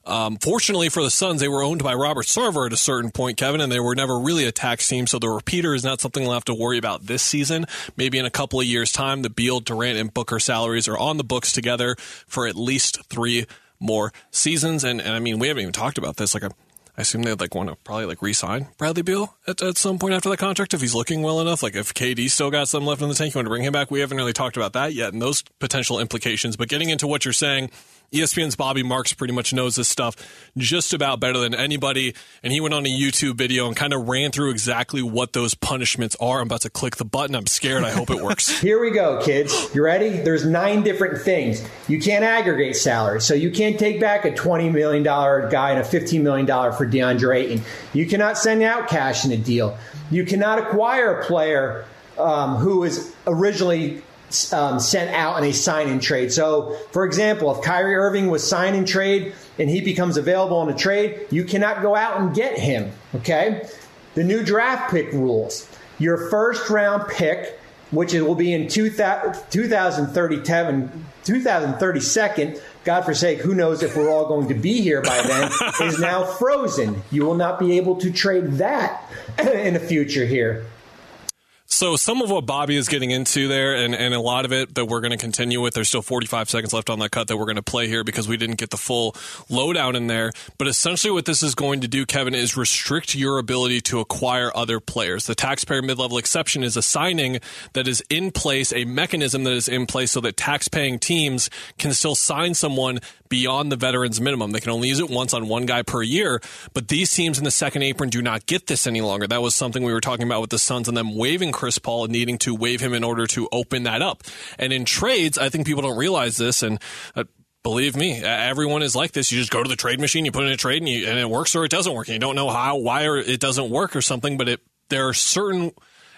Um, fortunately for the Suns, they were owned by Robert Sarver at a certain point, Kevin, and they were never really a tax team. So the repeater is not something they'll have to worry about this season. Maybe in a couple of years' time, the Beal, Durant, and Booker salaries are on the books together for at least three more seasons. And, and I mean, we haven't even talked about this. Like, I, I assume they'd like want to probably like re-sign Bradley Beal at, at some point after the contract if he's looking well enough. Like if KD still got some left in the tank, you want to bring him back. We haven't really talked about that yet and those potential implications. But getting into what you're saying, ESPN's Bobby Marks pretty much knows this stuff just about better than anybody. And he went on a YouTube video and kind of ran through exactly what those punishments are. I'm about to click the button. I'm scared. I hope it works. [LAUGHS] Here we go, kids. You ready? There's nine different things. You can't aggregate salary. So you can't take back a $20 million guy and a $15 million for DeAndre Ayton. You cannot send out cash in a deal. You cannot acquire a player um, who was originally um, sent out in a sign and trade. So, for example, if Kyrie Irving was sign and trade and he becomes available in a trade, you cannot go out and get him. Okay? The new draft pick rules. Your first round pick, which it will be in 2037, 2032, God forsake, who knows if we're all going to be here by then, [LAUGHS] is now frozen. You will not be able to trade that [LAUGHS] in the future here. So some of what Bobby is getting into there, and, and a lot of it that we're going to continue with. There's still 45 seconds left on that cut that we're going to play here because we didn't get the full lowdown in there. But essentially, what this is going to do, Kevin, is restrict your ability to acquire other players. The taxpayer mid-level exception is a signing that is in place, a mechanism that is in place so that tax-paying teams can still sign someone beyond the veterans minimum. They can only use it once on one guy per year, but these teams in the second apron do not get this any longer. That was something we were talking about with the Suns and them waiving Chris Paul and needing to waive him in order to open that up. And in trades, I think people don't realize this and uh, Believe me, everyone is like this. You just go to the trade machine, you put in a trade, and, you, and it works or it doesn't work. And you don't know how, why, or it doesn't work or something. But it, there are certain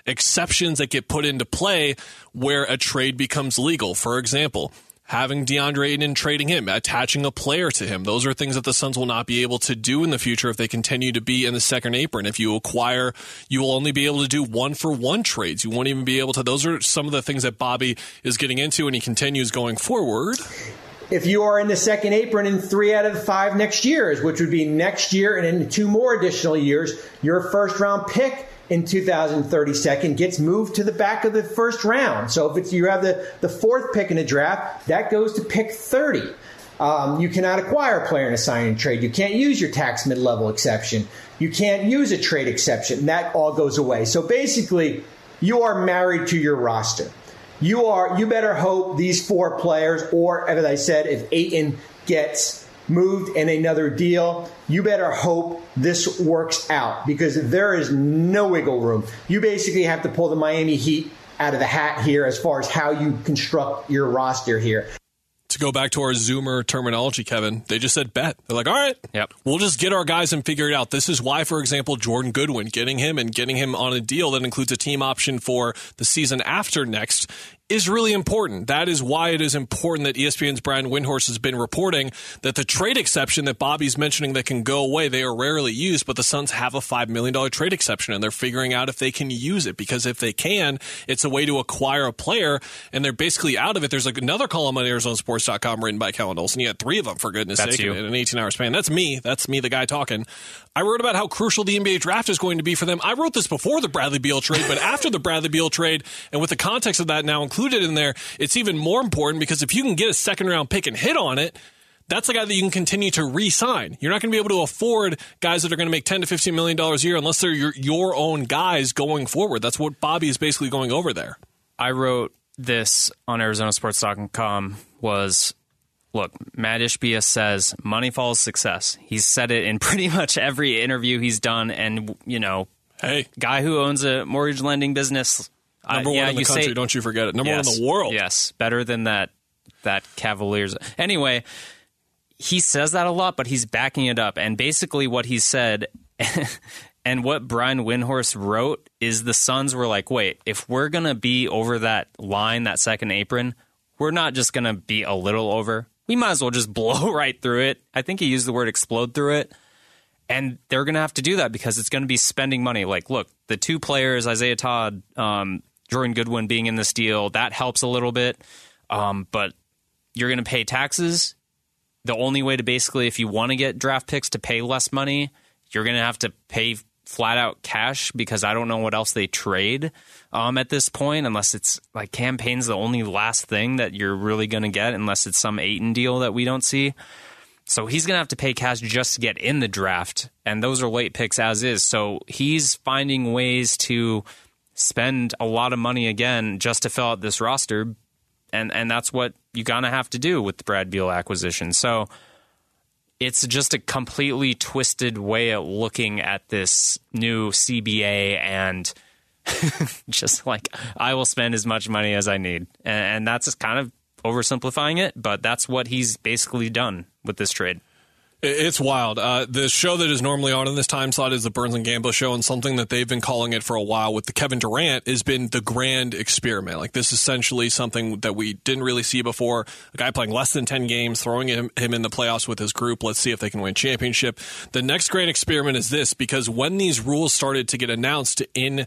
exceptions that get put into play where a trade becomes legal. For example, having DeAndre Ayton and trading him, attaching a player to him. Those are things that the Suns will not be able to do in the future if they continue to be in the second apron. If you acquire, you will only be able to do one for one trades. You won't even be able to. Those are some of the things that Bobby is getting into, and he continues going forward if you are in the second apron in three out of five next years, which would be next year and in two more additional years, your first round pick in 2032 gets moved to the back of the first round. So if it's you have the, the fourth pick in the draft, that goes to pick 30. Um, you cannot acquire a player in a signing trade. You can't use your tax mid level exception. You can't use a trade exception. That all goes away. So basically, you are married to your roster you are you better hope these four players, or as I said, if Ayton gets moved in another deal, you better hope this works out because there is no wiggle room. You basically have to pull the Miami Heat out of the hat here as far as how you construct your roster here to go back to our Zoomer terminology, Kevin, they just said bet. They're like, all right, yep. we'll just get our guys and figure it out. This is why, for example, Jordan Goodwin, getting him and getting him on a deal that includes a team option for the season after next is really important. That is why it is important that ESPN's Brian Windhorst has been reporting that the trade exception that Bobby's mentioning that can go away, they are rarely used, but the Suns have a $5 million trade exception and they're figuring out if they can use it because if they can, it's a way to acquire a player and they're basically out of it. There's like another column on ArizonaSports.com written by Kellan Olson. You had three of them for goodness That's sake you. in an 18 hour span. That's me. That's me, the guy talking. I wrote about how crucial the NBA draft is going to be for them. I wrote this before the Bradley Beal trade, but after the Bradley Beal trade and with the context of that now included in there, it's even more important because if you can get a second round pick and hit on it, that's the guy that you can continue to re-sign. You're not going to be able to afford guys that are going to make 10 to 15 million dollars a year unless they're your, your own guys going forward. That's what Bobby is basically going over there. I wrote this on ArizonaSports.com was look, Mat Ishbia says money follows success. He's said it in [LAUGHS] pretty much every interview he's done, and you know, hey, guy who owns a mortgage lending business Number uh, yeah, one in the country, say, don't you forget it. Number yes, one in the world. Yes, better than that that Cavaliers. Anyway, he says that a lot, but he's backing it up. And basically, what he said [LAUGHS] and what Brian Windhorst wrote is the Suns were like, wait, if we're gonna be over that line, that second apron, we're not just gonna be a little over. We might as well just [LAUGHS] blow right through it. I think he used the word explode through it. And they're going to have to do that because it's going to be spending money. Like, look, the two players, Isaiah Todd, um, Jordan Goodwin being in this deal, that helps a little bit. Um, but you're going to pay taxes. The only way to basically, if you want to get draft picks to pay less money, you're going to have to pay flat out cash because I don't know what else they trade um, at this point, unless it's like Cam Payne's the only last thing that you're really going to get, unless it's some Ayton deal that we don't see. So he's going to have to pay cash just to get in the draft. And those are late picks as is. So he's finding ways to spend a lot of money again just to fill out this roster. And and that's what you of have to do with the Brad Beal acquisition. So it's just a completely twisted way of looking at this new CBA and [LAUGHS] just like I will spend as much money as I need. And, and that's kind of oversimplifying it, but that's what he's basically done with this trade. It's wild. Uh, the show that is normally on in this time slot is the Burns and Gambo show, and something that they've been calling it for a while with the Kevin Durant has been the grand experiment. Like this, is essentially something that we didn't really see before. A guy playing less than ten games, throwing him, him in the playoffs with his group. Let's see if they can win championship. The next grand experiment is this because when these rules started to get announced in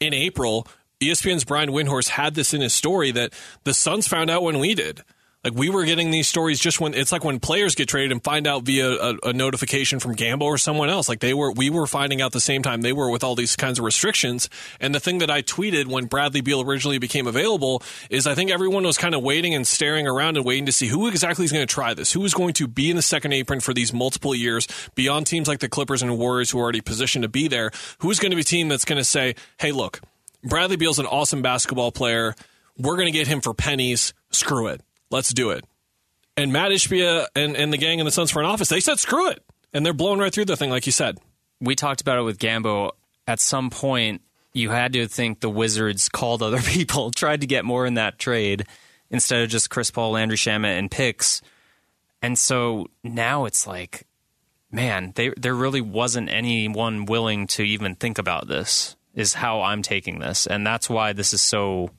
in April, ESPN's Brian Windhorst had this in his story that the Suns found out when we did. Like we were getting these stories just when it's like when players get traded and find out via a, a, notification from Gambo or someone else. Like they were, we were finding out the same time they were with all these kinds of restrictions. And the thing that I tweeted when Bradley Beal originally became available is I think everyone was kind of waiting and staring around and waiting to see who exactly is going to try this, who is going to be in the second apron for these multiple years beyond teams like the Clippers and Warriors who are already positioned to be there. Who's going to be a team that's going to say, "Hey, look, Bradley Beal's an awesome basketball player. We're going to get him for pennies. Screw it." Let's do it. And Mat Ishbia and, and the gang in the Suns front office, they said screw it. And they're blowing right through the thing, like you said. We talked about it with Gambo. At some point, you had to think the Wizards called other [LAUGHS] people, tried to get more in that trade instead of just Chris Paul, Landry Shamet, and picks. And so now it's like, man, they, there really wasn't anyone willing to even think about this, is how I'm taking this. And that's why this is so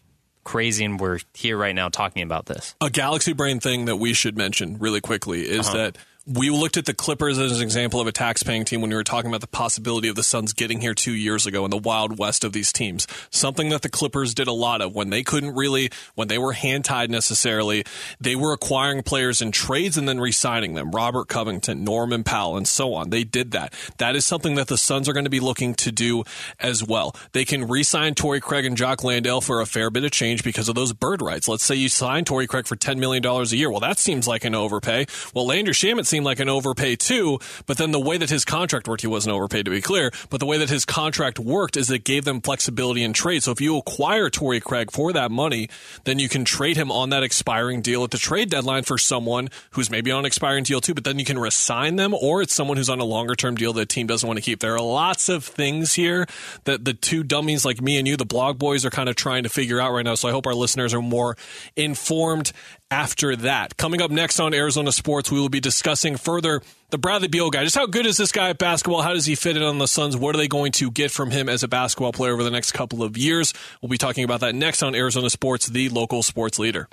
crazy and we're here right now talking about this. A galaxy brain thing that we should mention really quickly is Uh-huh. that we looked at the Clippers as an example of a tax paying team when we were talking about the possibility of the Suns getting here two years ago in the wild west of these teams. Something that the Clippers did a lot of when they couldn't really, when they were hand tied necessarily, they were acquiring players in trades and then re signing them. Robert Covington, Norman Powell, and so on. They did that. That is something that the Suns are going to be looking to do as well. They can re sign Torrey Craig and Jock Landale for a fair bit of change because of those bird rights. Let's say you sign Torrey Craig for $10 million a year. Well, that seems like an overpay. Well, Landry Shamet seemed like an overpay too, but then the way that his contract worked, he wasn't overpaid to be clear, but the way that his contract worked is it gave them flexibility in trade. So if you acquire Torrey Craig for that money, then you can trade him on that expiring deal at the trade deadline for someone who's maybe on an expiring deal too, but then you can resign them or it's someone who's on a longer term deal that the team doesn't want to keep. There are lots of things here that the two dummies like me and you, the blog boys, are kind of trying to figure out right now. So I hope our listeners are more informed after that. Coming up next on Arizona Sports, we will be discussing further the Bradley Beal guy. Just how good is this guy at basketball? How does he fit in on the Suns? What are they going to get from him as a basketball player over the next couple of years? We'll be talking about that next on Arizona Sports, the local sports leader.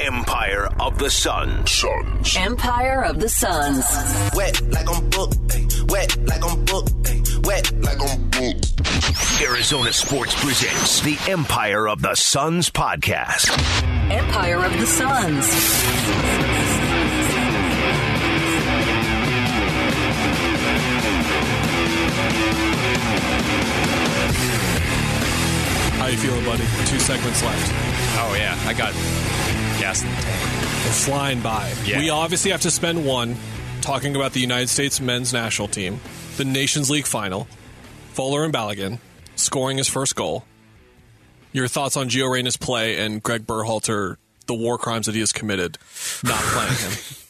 Empire of the Sun. Suns. Empire of the Suns. Wet like I'm booked, wet like I'm booked, wet like I'm booked. Arizona Sports presents the Empire of the Suns podcast. Empire of the Suns. How you feeling, buddy? Two segments left. Oh, yeah. I got gas in the tank. We're flying by. Yeah. We obviously have to spend one talking about the United States men's national team, the Nations League final, Folarin Balogun scoring his first goal. Your thoughts on Gio Reyna's play and Greg Berhalter, the war crimes that he has committed, not playing him. [LAUGHS]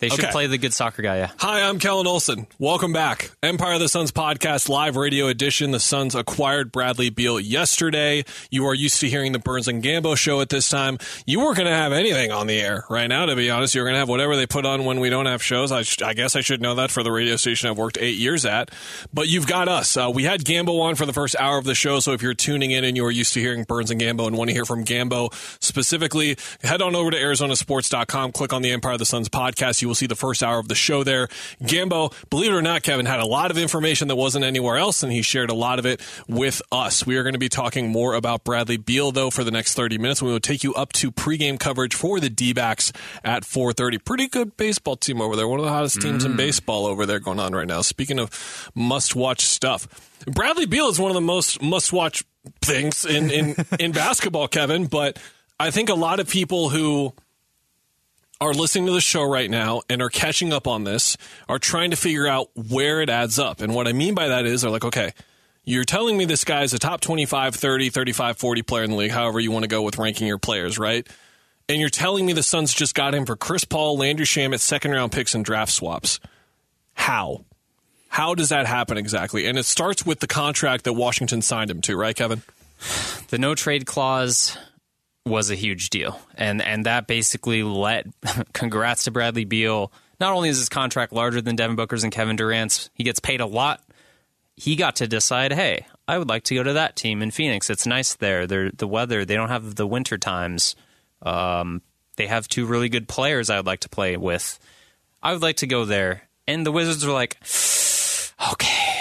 They should Okay. play the good soccer guy, yeah. Hi, I'm Kellan Olson. Welcome back. Empire of the Suns podcast, live radio edition. The Suns acquired Bradley Beal yesterday. You are used to hearing the Burns and Gambo show at this time. You weren't going to have anything on the air right now, to be honest. You're going to have whatever they put on when we don't have shows. I, sh- I guess I should know that for the radio station I've worked eight years at. But you've got us. Uh, we had Gambo on for the first hour of the show. So if you're tuning in and you are used to hearing Burns and Gambo and want to hear from Gambo specifically, head on over to ArizonaSports.com, click on the Empire of the Suns podcast. You will see the first hour of the show there. Gambo, believe it or not, Kevin, had a lot of information that wasn't anywhere else, and he shared a lot of it with us. We are going to be talking more about Bradley Beal, though, for the next 30 minutes. We will take you up to pregame coverage for the D-backs at 4.30. Pretty good baseball team over there. One of the hottest teams in mm. baseball over there going on right now. Speaking of must-watch stuff, Bradley Beal is one of the most must-watch things in, in, in [LAUGHS] basketball, Kevin, but I think a lot of people who are listening to the show right now and are catching up on this are trying to figure out where it adds up. And what I mean by that is they're like, okay, you're telling me this guy's a top 25, 30, 35, 40 player in the league, however you want to go with ranking your players, right? And you're telling me the Suns just got him for Chris Paul, Landry Shamet, second round picks, and draft swaps. How? How does that happen exactly? And it starts with the contract that Washington signed him to, right, Kevin? [SIGHS] The no trade clause was a huge deal, and and that basically let. [LAUGHS] congrats to Bradley Beal. Not only is his contract larger than Devin Booker's and Kevin Durant's, he gets paid a lot. He got to decide, hey, I would like to go to that team in Phoenix. It's nice there. They're, the weather, they don't have the winter times. Um, they have two really good players I would like to play with. I would like to go there. And the Wizards were like, [SIGHS] okay,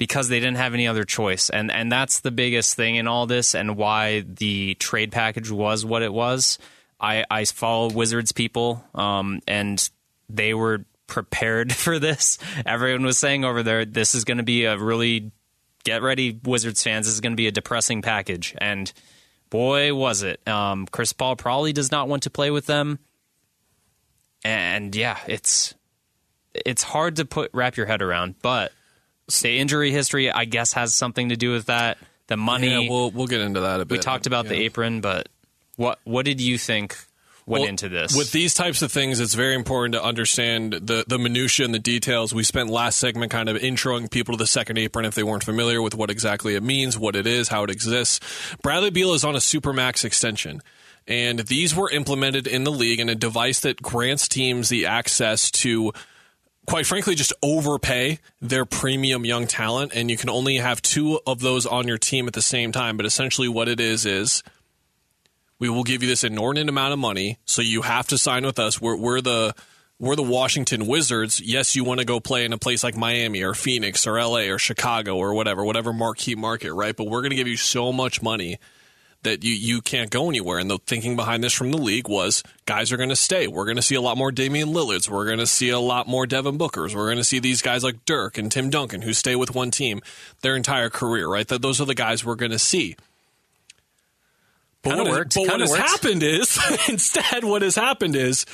because they didn't have any other choice. And and that's the biggest thing in all this and why the trade package was what it was. I, I follow Wizards people, um, and they were prepared [LAUGHS] for this. Everyone was saying over there, this is going to be a really get ready, Wizards fans. This is going to be a depressing package, and boy, was it. Um, Chris Paul probably does not want to play with them, and yeah, it's it's hard to put wrap your head around, but the injury history, I guess, has something to do with that. The money. Yeah, we'll we'll get into that a bit. we talked about the apron, but what what did you think went Well, into this. With these types of things, it's very important to understand the the minutia and the details. We spent last segment kind of introing people to the second apron if they weren't familiar with what exactly it means, what it is, how it exists. Bradley Beal is on a supermax extension. And these were implemented in the league in a device that grants teams the access to quite frankly, just overpay their premium young talent, and you can only have two of those on your team at the same time. But essentially, what it is is we will give you this inordinate amount of money, so you have to sign with us. We're, we're the we're the Washington Wizards. Yes, you want to go play in a place like Miami or Phoenix or LA or Chicago or whatever, whatever marquee market, right? But we're going to give you so much money that you, you can't go anywhere. And the thinking behind this from the league was guys are going to stay. We're going to see a lot more Damian Lillards. We're going to see a lot more Devin Bookers. We're going to see these guys like Dirk and Tim Duncan who stay with one team their entire career, right? That those are the guys we're going to see. But Kinda what, worked. But what has worked. happened is [LAUGHS] instead what has happened is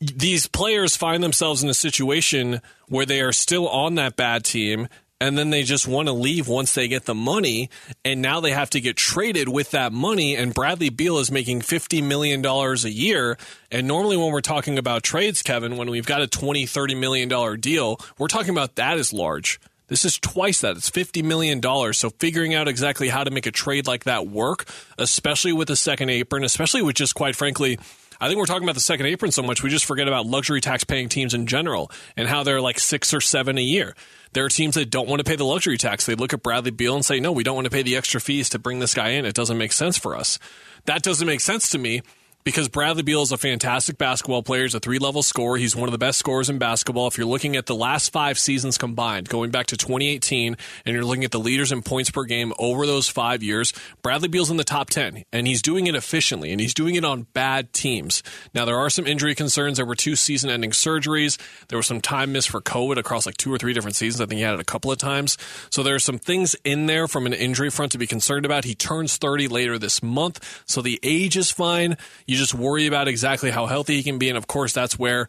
these players find themselves in a situation where they are still on that bad team and then they just want to leave once they get the money and now they have to get traded with that money and Bradley Beal is making 50 million dollars a year and normally when we're talking about trades Kevin when we've got a 20 30 million dollar deal we're talking about that as large this is twice that. It's $50 million. So figuring out exactly how to make a trade like that work, especially with the second apron, especially with just quite frankly, I think we're talking about the second apron so much we just forget about luxury tax paying teams in general and how they're like six or seven a year. There are teams that don't want to pay the luxury tax. They look at Bradley Beal and say, no, we don't want to pay the extra fees to bring this guy in. It doesn't make sense for us. That doesn't make sense to me because Bradley Beal is a fantastic basketball player. He's a three level scorer. He's one of the best scorers in basketball. If you're looking at the last five seasons combined, going back to 2018, and you're looking at the leaders in points per game over those five years, Bradley Beal's in the top 10, and he's doing it efficiently, and he's doing it on bad teams. Now, there are some injury concerns. There were two season ending surgeries. There was some time missed for COVID across like two or three different seasons. I think he had it a couple of times. So there are some things in there from an injury front to be concerned about. He turns 30 later this month, so the age is fine. You just worry about exactly how healthy he can be, and of course, that's where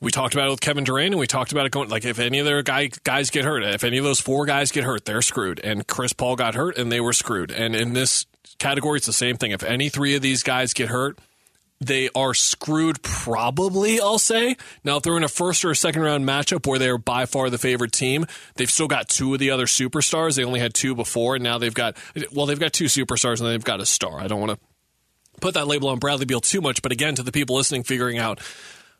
we talked about it with Kevin Durant, and we talked about it going like if any of their guy, guys get hurt, if any of those four guys get hurt, they're screwed. And Chris Paul got hurt, and they were screwed. And in this category, it's the same thing. If any three of these guys get hurt, they are screwed probably i'll say now if they're in a first or a second round matchup where they're by far the favorite team they've still got two of the other superstars they only had two before and now they've got well they've got two superstars and they've got a star i don't want to put that label on bradley beal too much but again to the people listening figuring out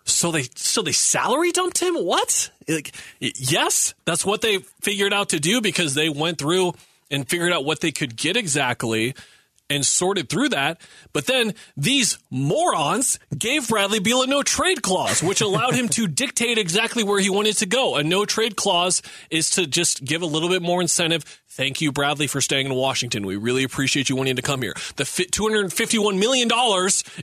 so they so they salary dumped him? What? Like yes that's what they figured out to do because they went through and figured out what they could get exactly and sorted through that. But then these morons gave Bradley Beal a no trade clause, which allowed him to [LAUGHS] dictate exactly where he wanted to go. A no trade clause is to just give a little bit more incentive. Thank you, Bradley, for staying in Washington. We really appreciate you wanting to come here. The $251 million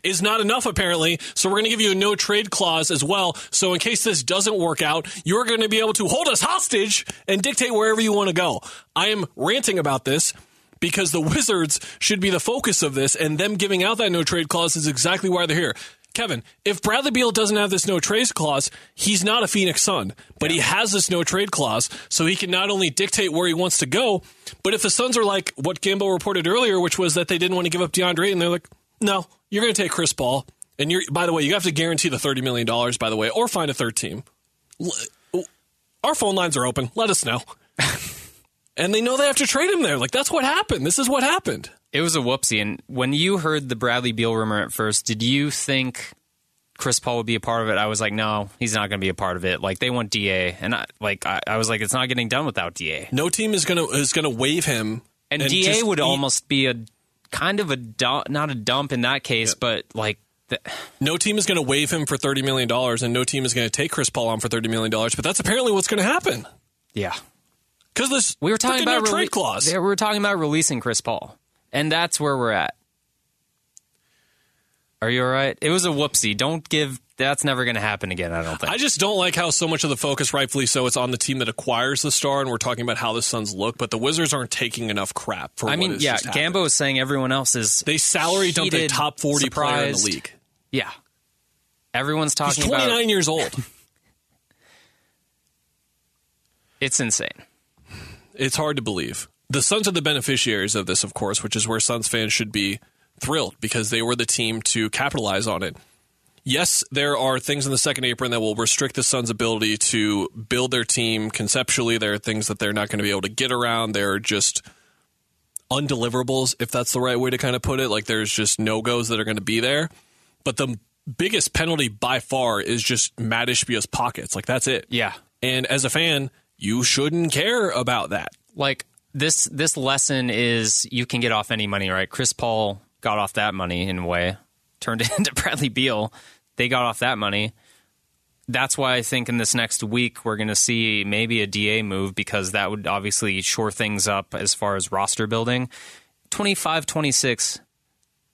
is not enough, apparently. So we're going to give you a no trade clause as well. So in case this doesn't work out, you're going to be able to hold us hostage and dictate wherever you want to go. I am ranting about this because the [LAUGHS] Wizards should be the focus of this, and them giving out that no trade clause is exactly why they're here. Kevin, if Bradley Beal doesn't have this no trade clause, he's not a Phoenix Sun, but he has this no trade clause, so he can not only dictate where he wants to go, but if the Suns are like what Gambo reported earlier, which was that they didn't want to give up DeAndre, and they're like, no, you're going to take Chris Paul, and you're by the way, you have to guarantee the thirty million dollars, by the way, or find a third team. Uh, our phone lines are open. Let us know. [LAUGHS] and they know they have to trade him there. Like that's what happened. This is what happened. It was a whoopsie. And when you heard the Bradley Beal rumor at first, did you think Chris Paul would be a part of it? I was like, no, he's not going to be a part of it. Like they want Da, and I like I, I was like, it's not getting done without Da. No team is gonna is gonna waive him, And, and Da would eat- almost be a kind of a dump, not a dump in that case, but like the, No team is going to waive him for thirty million dollars, and no team is going to take Chris Paul on for thirty million dollars. But that's apparently what's going to happen yeah. Because this We were talking about no rele- trade clause. they- We were talking about releasing Chris Paul, and that's where we're at. Are you all right? It was a whoopsie. Don't give. That's never going to happen again. I don't think. I just don't like how so much of the focus, rightfully so, it's on the team that acquires the star, and we're talking about how the Suns look. But the Wizards aren't taking enough crap for. I what mean, yeah. Gambo is saying everyone else is. They salary dumped a top forty player in the league. Yeah, everyone's talking twenty about. nine years old. [LAUGHS] It's insane. It's hard to believe. The Suns are the beneficiaries of this, of course, which is where Suns fans should be thrilled because they were the team to capitalize on it. Yes, there are things in the second apron that will restrict the Suns' ability to build their team conceptually. There are things that they're not going to be able to get around. They're just undeliverables, if that's the right way to kind of put it. Like there's just no goes that are going to be there. But the biggest penalty by far is just Mat Ishbia's pockets. Like that's it. Yeah. And as a fan, you shouldn't care about that. Like this this lesson is you can get off any money, right? Chris Paul got off that money in a way, turned it [LAUGHS] into Bradley Beal. They got off that money. That's why I think in this next week we're going to see maybe a DA move because that would obviously shore things up as far as roster building. 25 26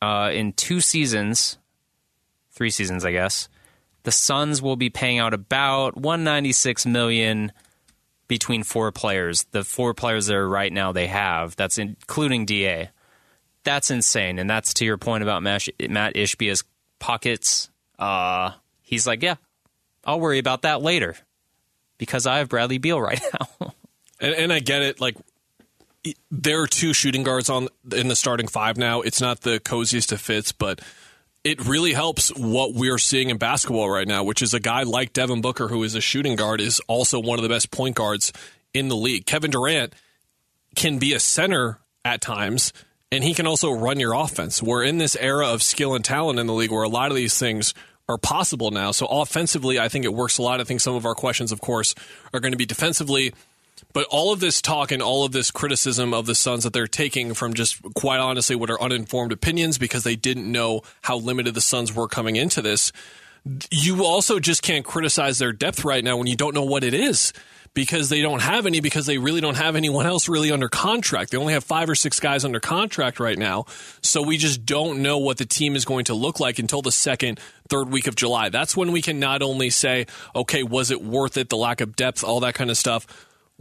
uh, in two seasons, three seasons, I guess. The Suns will be paying out about 196 million between four players. The four players that are right now they have, that's including DA. That's insane. And that's to your point about Mat Ishbia's pockets. Uh, he's like, yeah, I'll worry about that later because I have Bradley Beal right [LAUGHS] now. and, and I get it. Like, there are two shooting guards on in the starting five now. It's not the coziest of fits, but it really helps what we're seeing in basketball right now, which is a guy like Devin Booker, who is a shooting guard, is also one of the best point guards in the league. Kevin Durant can be a center at times, and he can also run your offense. We're in this era of skill and talent in the league where a lot of these things are possible now. So offensively, I think it works a lot. I think some of our questions, of course, are going to be defensively. But all of this talk and all of this criticism of the Suns that they're taking from just quite honestly what are uninformed opinions because they didn't know how limited the Suns were coming into this. You also just can't criticize their depth right now when you don't know what it is because they don't have any because they really don't have anyone else really under contract. They only have five or six guys under contract right now. So we just don't know what the team is going to look like until the second, third week of July. That's when we can not only say, okay, was it worth it? The lack of depth, all that kind of stuff.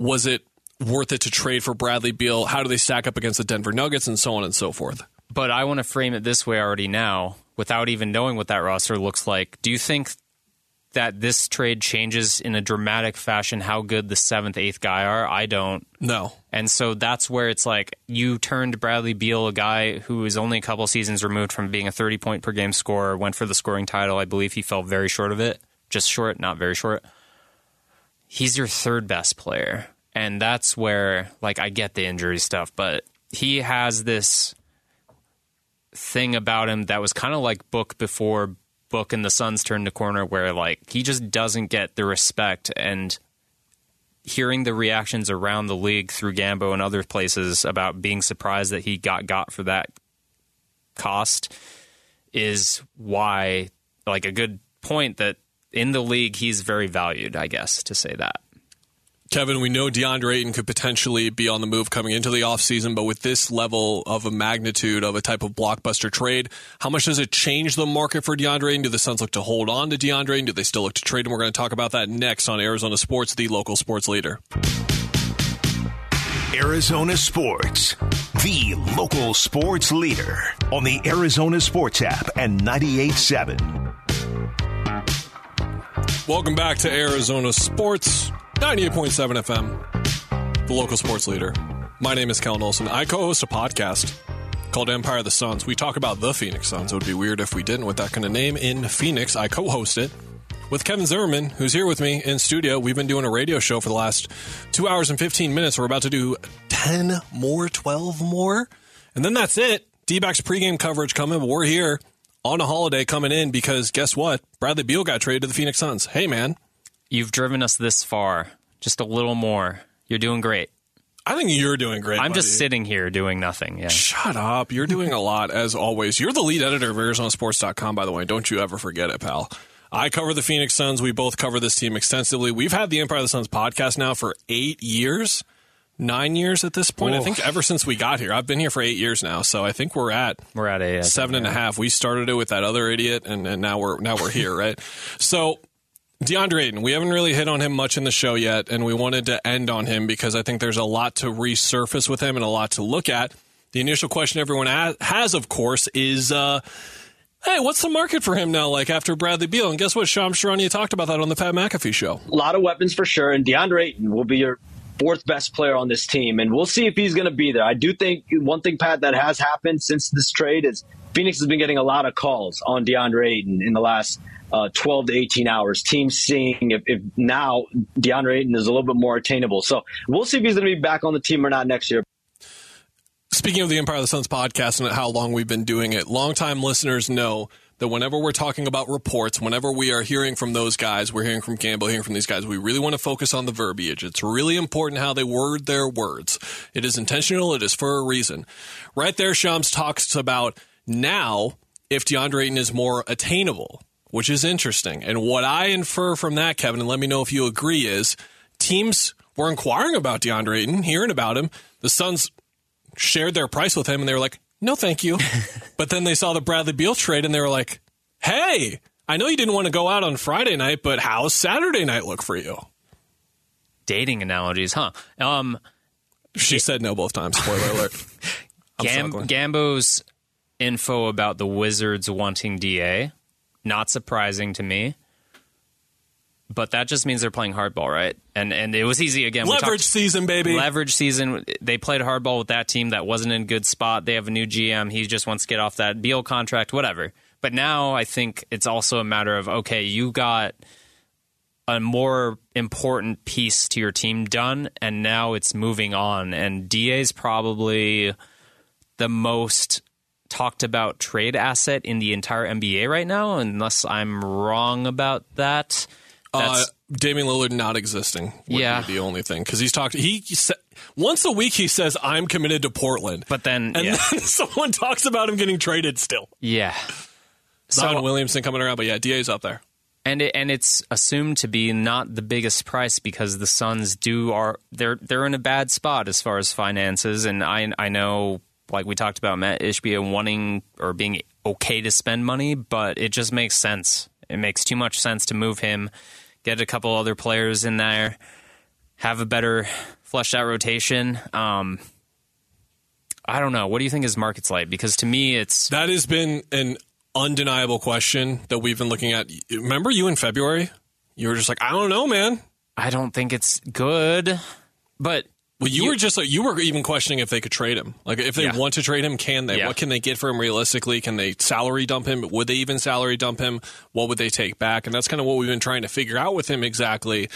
Was it worth it to trade for Bradley Beal? How do they stack up against the Denver Nuggets and so on and so forth? But I want to frame it this way already now without even knowing what that roster looks like. Do you think that this trade changes in a dramatic fashion how good the seventh, eighth guy are. I don't. No. And so that's where it's like you turned Bradley Beal, a guy who is only a couple seasons removed from being a 30 point per game scorer, went for the scoring title. I believe he fell very short of it. Just short, not very short. He's your third best player. And that's where, like, I get the injury stuff, but he has this thing about him that was kind of like Book before book and the Suns turned the corner where like he just doesn't get the respect and hearing the reactions around the league through Gambo and other places about being surprised that he got got for that cost is why like a good point that in the league he's very valued, I guess, to say that. Kevin, we know DeAndre Ayton could potentially be on the move coming into the offseason, but with this level of a magnitude of a type of blockbuster trade, how much does it change the market for DeAndre Ayton? Do the Suns look to hold on to DeAndre Ayton? Do they still look to trade him? We're going to talk about that next on Arizona Sports, the local sports leader. Arizona Sports, the local sports leader on the Arizona Sports app and 98.7. Welcome back to Arizona Sports. 98.7 FM, the local sports leader. My name is Kellan Olson. I co host a podcast called Empire of the Suns. We talk about the Phoenix Suns. It would be weird if we didn't with that kind of name in Phoenix. I co host it with Kevin Zimmerman, who's here with me in studio. We've been doing a radio show for the last two hours and 15 minutes. We're about to do 10 more, 12 more. And then that's it. D backs pregame coverage coming, but we're here on a holiday coming in because guess what? Bradley Beal got traded to the Phoenix Suns. Hey, man. You've driven us this far. Just a little more. You're doing great. I think you're doing great. I'm buddy. just sitting here doing nothing. Yeah. Shut up. You're doing a lot as always. You're the lead editor of ArizonaSports.com, by the way. Don't you ever forget it, pal. I cover the Phoenix Suns. We both cover this team extensively. We've had the Empire of the Suns podcast now for eight years, nine years at this point. Ooh. I think ever since we got here. I've been here for eight years now, so I think we're at we're at a seven and a half. We started it with that other idiot, and, and now we're now we're here, [LAUGHS] right? So DeAndre Ayton, we haven't really hit on him much in the show yet, and we wanted to end on him because I think there's a lot to resurface with him and a lot to look at. The initial question everyone has, of course, is, uh, hey, what's the market for him now, like after Bradley Beal? And guess what? Shams Charania talked about that on the Pat McAfee show. A lot of weapons for sure, and DeAndre Ayton will be your fourth best player on this team, and we'll see if he's going to be there. I do think one thing, Pat, that has happened since this trade is Phoenix has been getting a lot of calls on DeAndre Ayton in the last uh, 12 to 18 hours. Teams seeing if, if now DeAndre Ayton is a little bit more attainable. So we'll see if he's going to be back on the team or not next year. Speaking of the Empire of the Suns podcast and how long we've been doing it, longtime listeners know that whenever we're talking about reports, whenever we are hearing from those guys, we're hearing from Gambo, hearing from these guys, we really want to focus on the verbiage. It's really important how they word their words. It is intentional, it is for a reason. Right there, Shams talks about now if DeAndre Ayton is more attainable, which is interesting. And what I infer from that, Kevin, and let me know if you agree, is teams were inquiring about DeAndre Ayton, hearing about him. The Suns shared their price with him, and they were like, no, thank you. [LAUGHS] but then they saw the Bradley Beal trade, and they were like, hey, I know you didn't want to go out on Friday night, but how's Saturday night look for you? Dating analogies, huh? Um, she said no both times. Spoiler alert. [LAUGHS] Gam- Gambo's info about the Wizards wanting DA, not surprising to me. But that just means they're playing hardball, right? And and it was easy again. Leverage talked, season, baby. Leverage season. They played hardball with that team that wasn't in a good spot. They have a new GM. He just wants to get off that Beal contract, whatever. But now I think it's also a matter of okay, you got a more important piece to your team done, and now it's moving on. And DA's probably the most talked about trade asset in the entire NBA right now, unless I'm wrong about that. Uh, Damian Lillard not existing would yeah. be the only thing because he's talked. He, he sa- once a week he says I'm committed to Portland, but then and yeah. then [LAUGHS] someone talks about him getting traded still. Yeah, Zion so, Williamson coming around, but yeah, DA's up there. And it, and it's assumed to be not the biggest price because the Suns do are they're they're in a bad spot as far as finances, and I I know like we talked about Mat Ishbia wanting or being okay to spend money, but it just makes sense. It makes too much sense to move him get a couple other players in there, have a better fleshed out rotation. Um, I don't know. What do you think his market's like? Because to me, it's that has been an undeniable question that we've been looking at. Remember you in February? You were just like, I don't know, man. I don't think it's good, but well, you, you, were just like you were even questioning if they could trade him. Like if they yeah. want to trade him, can they? Yeah. What can they get for him realistically? Can they salary dump him? Would they even salary dump him? What would they take back? And that's kind of what we've been trying to figure out with him exactly.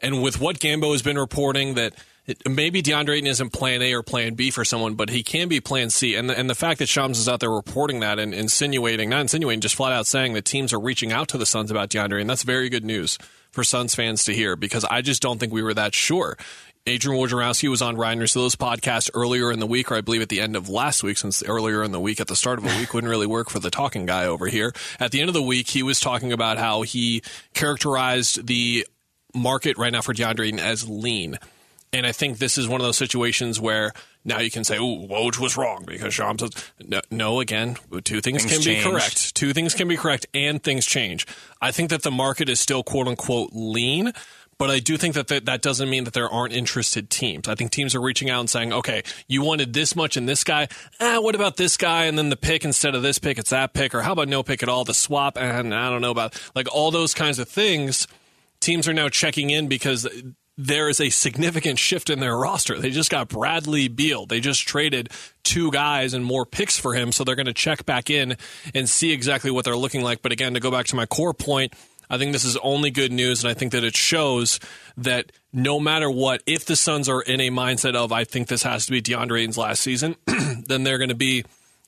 And with what Gambo has been reporting that it, maybe DeAndre Ayton isn't plan A or plan B for someone, but he can be plan C. And the, and the fact that Shams is out there reporting that and insinuating, not insinuating, just flat out saying that teams are reaching out to the Suns about DeAndre, and that's very good news for Suns fans to hear because I just don't think we were that sure. Adrian Wojnarowski was on Ryen Russillo's podcast earlier in the week, or I believe at the end of last week, since earlier in the week at the start of the week wouldn't really work for the talking guy over here. At the end of the week, he was talking about how he characterized the market right now for DeAndre as lean. And I think this is one of those situations where now you can say, "Oh, Woj was wrong," because Shams says, no, no, again, two things, things can change. be correct. Two things can be correct, and things change. I think that the market is still "quote unquote" lean, but I do think that th- that doesn't mean that there aren't interested teams. I think teams are reaching out and saying, okay, you wanted this much in this guy. Ah, what about this guy? And then the pick instead of this pick, it's that pick. Or how about no pick at all? The swap. And I don't know about like all those kinds of things. Teams are now checking in because there is a significant shift in their roster. They just got Bradley Beal. They just traded two guys and more picks for him. So they're going to check back in and see exactly what they're looking like. But again, to go back to my core point, I think this is only good news, and I think that it shows that no matter what, if the Suns are in a mindset of I think this has to be DeAndre Ayton's last season, [CLEARS THROAT] then they're going to be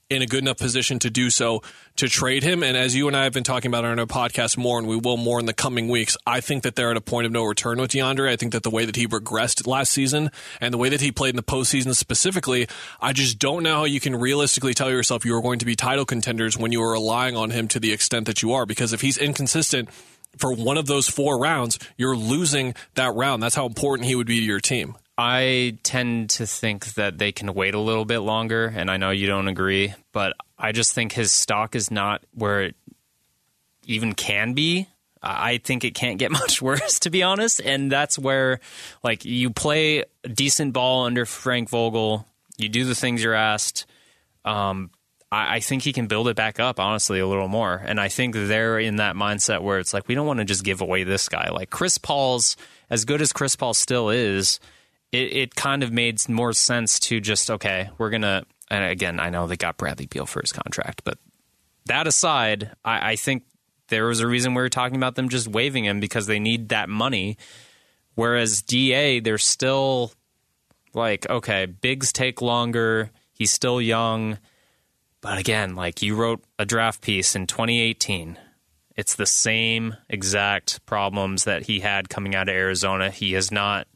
in a good enough position to do so to trade him. And as you and I have been talking about on our podcast more, and we will more in the coming weeks, I think that they're at a point of no return with DeAndre. I think that the way that he regressed last season and the way that he played in the postseason specifically, I just don't know how you can realistically tell yourself you are going to be title contenders when you are relying on him to the extent that you are. Because if he's inconsistent, for one of those four rounds, you're losing that round. That's how important he would be to your team. I tend to think that they can wait a little bit longer, and I know you don't agree, but I just think his stock is not where it even can be. I think it can't get [LAUGHS] much worse, to be honest. And that's where, like, you play decent ball under Frank Vogel, you do the things you're asked. Um, I, I think he can build it back up, honestly, a little more. And I think they're in that mindset where it's like, we don't want to just give away this guy. Like, Chris Paul's, as good as Chris Paul still is, it, it kind of made more sense to just okay, we're gonna. And again, I know they got Bradley Beal for his contract, but that aside, I, I think there was a reason we were talking about them just waiving him because they need that money. Whereas DA, they're still like, okay, bigs take longer. He's still young. But again, like you wrote a draft piece in 2018. It's the same exact problems that he had coming out of Arizona. He has not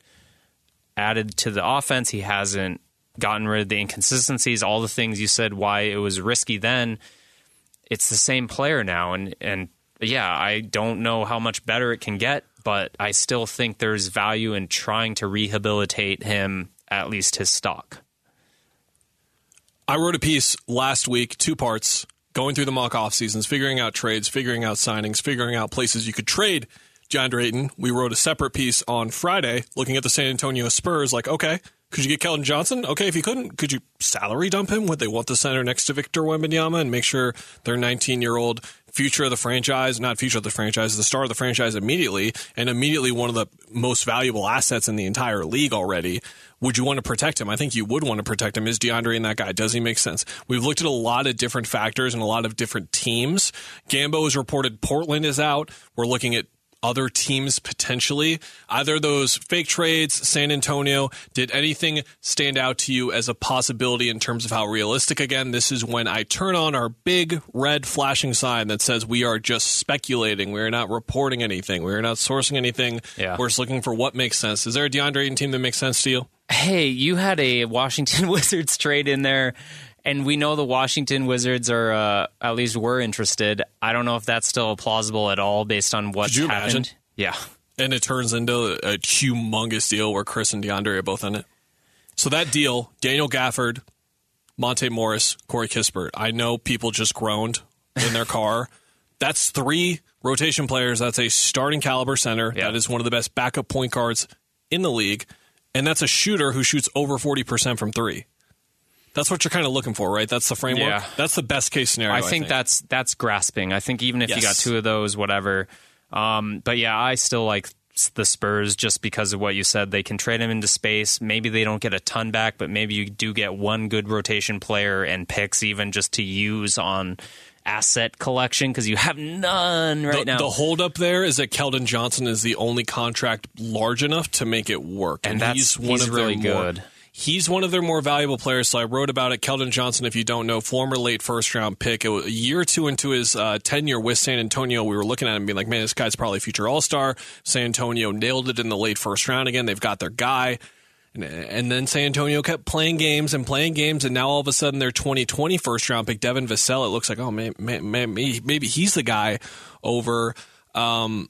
added to the offense. He hasn't gotten rid of the inconsistencies, all the things you said why it was risky then. It's the same player now and and yeah, I don't know how much better it can get, but I still think there's value in trying to rehabilitate him at least his stock. I wrote a piece last week, two parts, going through the mock off seasons, figuring out trades, figuring out signings, figuring out places you could trade DeAndre Ayton. We wrote a separate piece on Friday looking at the San Antonio Spurs, like, okay, could you get Keldon Johnson? Okay, if you couldn't, could you salary dump him? Would they want the center next to Victor Wembanyama and make sure their 19 year old future of the franchise, not future of the franchise, the star of the franchise immediately, and immediately one of the most valuable assets in the entire league already? Would you want to protect him? I think you would want to protect him. Is DeAndre and that guy? Does he make sense? We've looked at a lot of different factors and a lot of different teams. Gambo has reported Portland is out. We're looking at other teams potentially? Either those fake trades, San Antonio, did anything stand out to you as a possibility in terms of how realistic? Again, this is when I turn on our big red flashing sign that says we are just speculating. We are not reporting anything. We are not sourcing anything. Yeah. We're just looking for what makes sense. Is there a DeAndre Ayton team that makes sense to you? Hey, you had a Washington [LAUGHS] Wizards trade in there and we know the Washington Wizards are uh, at least were interested. I don't know if that's still plausible at all based on what you happened. imagine? Yeah, and it turns into a humongous deal where Chris and DeAndre are both in it. So that deal, Daniel Gafford, Monte Morris, Corey Kispert. I know people just groaned in their car. [LAUGHS] That's three rotation players. That's a starting caliber center. That is one of the best backup point guards in the league. And that's a shooter who shoots over 40% from three. That's what you're kind of looking for, right? That's the framework. Yeah. That's the best case scenario. I think, that's that's grasping. I think even if you got two of those, whatever. Um, but yeah, I still like the Spurs just because of what you said. They can trade him into space. Maybe they don't get a ton back, but maybe you do get one good rotation player and picks even just to use on asset collection because you have none right the, now. The holdup there is that Keldon Johnson is the only contract large enough to make it work, And that's- he's one he's really more- good. He's one of their more valuable players. So I wrote about it. Keldon Johnson, if you don't know, former late first round pick. A year or two into his uh, tenure with San Antonio, we were looking at him being like, man, this guy's probably future All Star. San Antonio nailed it in the late first round again. They've got their guy. And, then San Antonio kept playing games and playing games, and now all of a sudden their 2020 first round pick, Devin Vassell, it looks like, oh, man, man, man, maybe maybe he's the guy over um,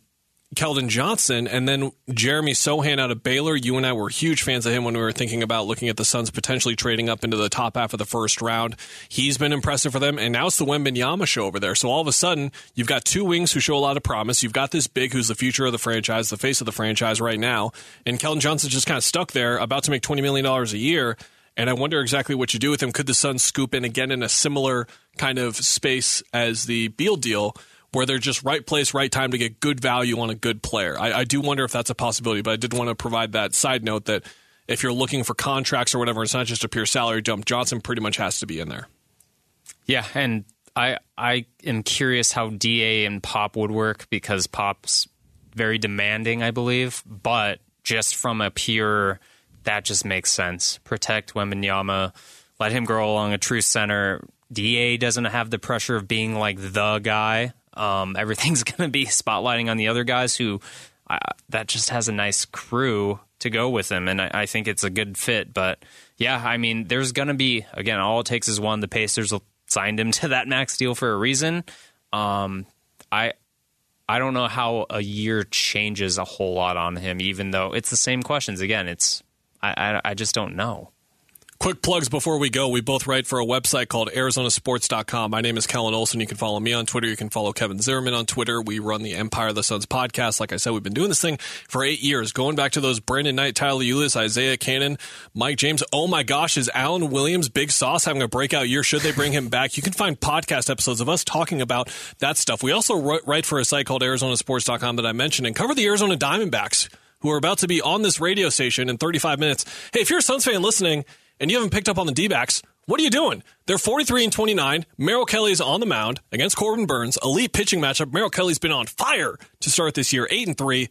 Keldon Johnson. And then Jeremy Sochan out of Baylor. You and I were huge fans of him when we were thinking about looking at the Suns potentially trading up into the top half of the first round. He's been impressive for them, and now it's the Wembanyama show over there. So all of a sudden, you've got two wings who show a lot of promise. You've got this big who's the future of the franchise, the face of the franchise right now, and Keldon Johnson's just kind of stuck there, about to make $20 million a year. And I wonder exactly what you do with him. Could the Suns scoop in again in a similar kind of space as the Beal deal, where they're just right place, right time to get good value on a good player? I, I do wonder if that's a possibility, but I did want to provide that side note that if you're looking for contracts or whatever, it's not just a pure salary dump. Johnson pretty much has to be in there. Yeah, and I I am curious how Da and Pop would work because Pop's very demanding, I believe, but just from a pure that just makes sense. Protect Wembanyama, let him grow along a true center. Da doesn't have the pressure of being like the guy. Um, everything's [LAUGHS] going to be spotlighting on the other guys who uh, that just has a nice crew to go with him, and I, I think it's a good fit. But yeah, I mean, there's going to be again, all it takes is one. The Pacers signed him [LAUGHS] to that max deal for a reason. Um, I I don't know how a year changes a whole lot on him, even though it's the same questions. Again, it's I I, I just don't know. Quick plugs before we go. We both write for a website called ArizonaSports.com. My name is Kellan Olson. You can follow me on Twitter. You can follow Kevin Zimmerman on Twitter. We run the Empire of the Suns podcast. Like I said, we've been doing this thing for eight years, going back to those Brandon Knight, Tyler Ulis, Isaiah Canaan, Mike James. Oh my gosh, is Alan Williams, Big Sauce, having a breakout year? Should they bring him [LAUGHS] back? You can find podcast episodes of us talking about that stuff. We also write for a site called ArizonaSports.com that I mentioned and cover the Arizona Diamondbacks who are about to be on this radio station in 35 minutes. Hey, if you're a Suns fan listening, and you haven't picked up on the D backs, What are you doing? They're 43 and 29. Merrill Kelly's on the mound against Corbin Burnes. Elite pitching matchup. Merrill Kelly's been on fire to start this year. 8 and 3,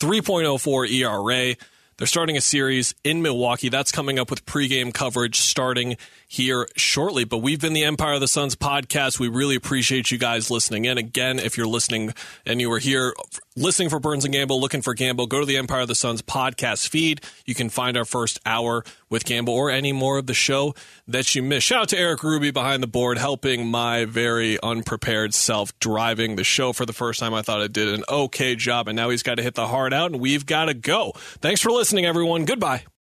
3.04 ERA. They're starting a series in Milwaukee. That's coming up with pregame coverage starting here shortly. But we've been the Empire of the Suns podcast. We really appreciate you guys listening in. Again, if you're listening and you were here listening for Burns and Gambo, looking for Gambo, go to the Empire of the Suns podcast feed. You can find our first hour with Gambo or any more of the show that you miss. Shout out to Eric Ruby behind the board, helping my very unprepared self driving the show for the first time. I thought I did an okay job, and now he's got to hit the hard out, and we've got to go. Thanks for listening, everyone. Goodbye.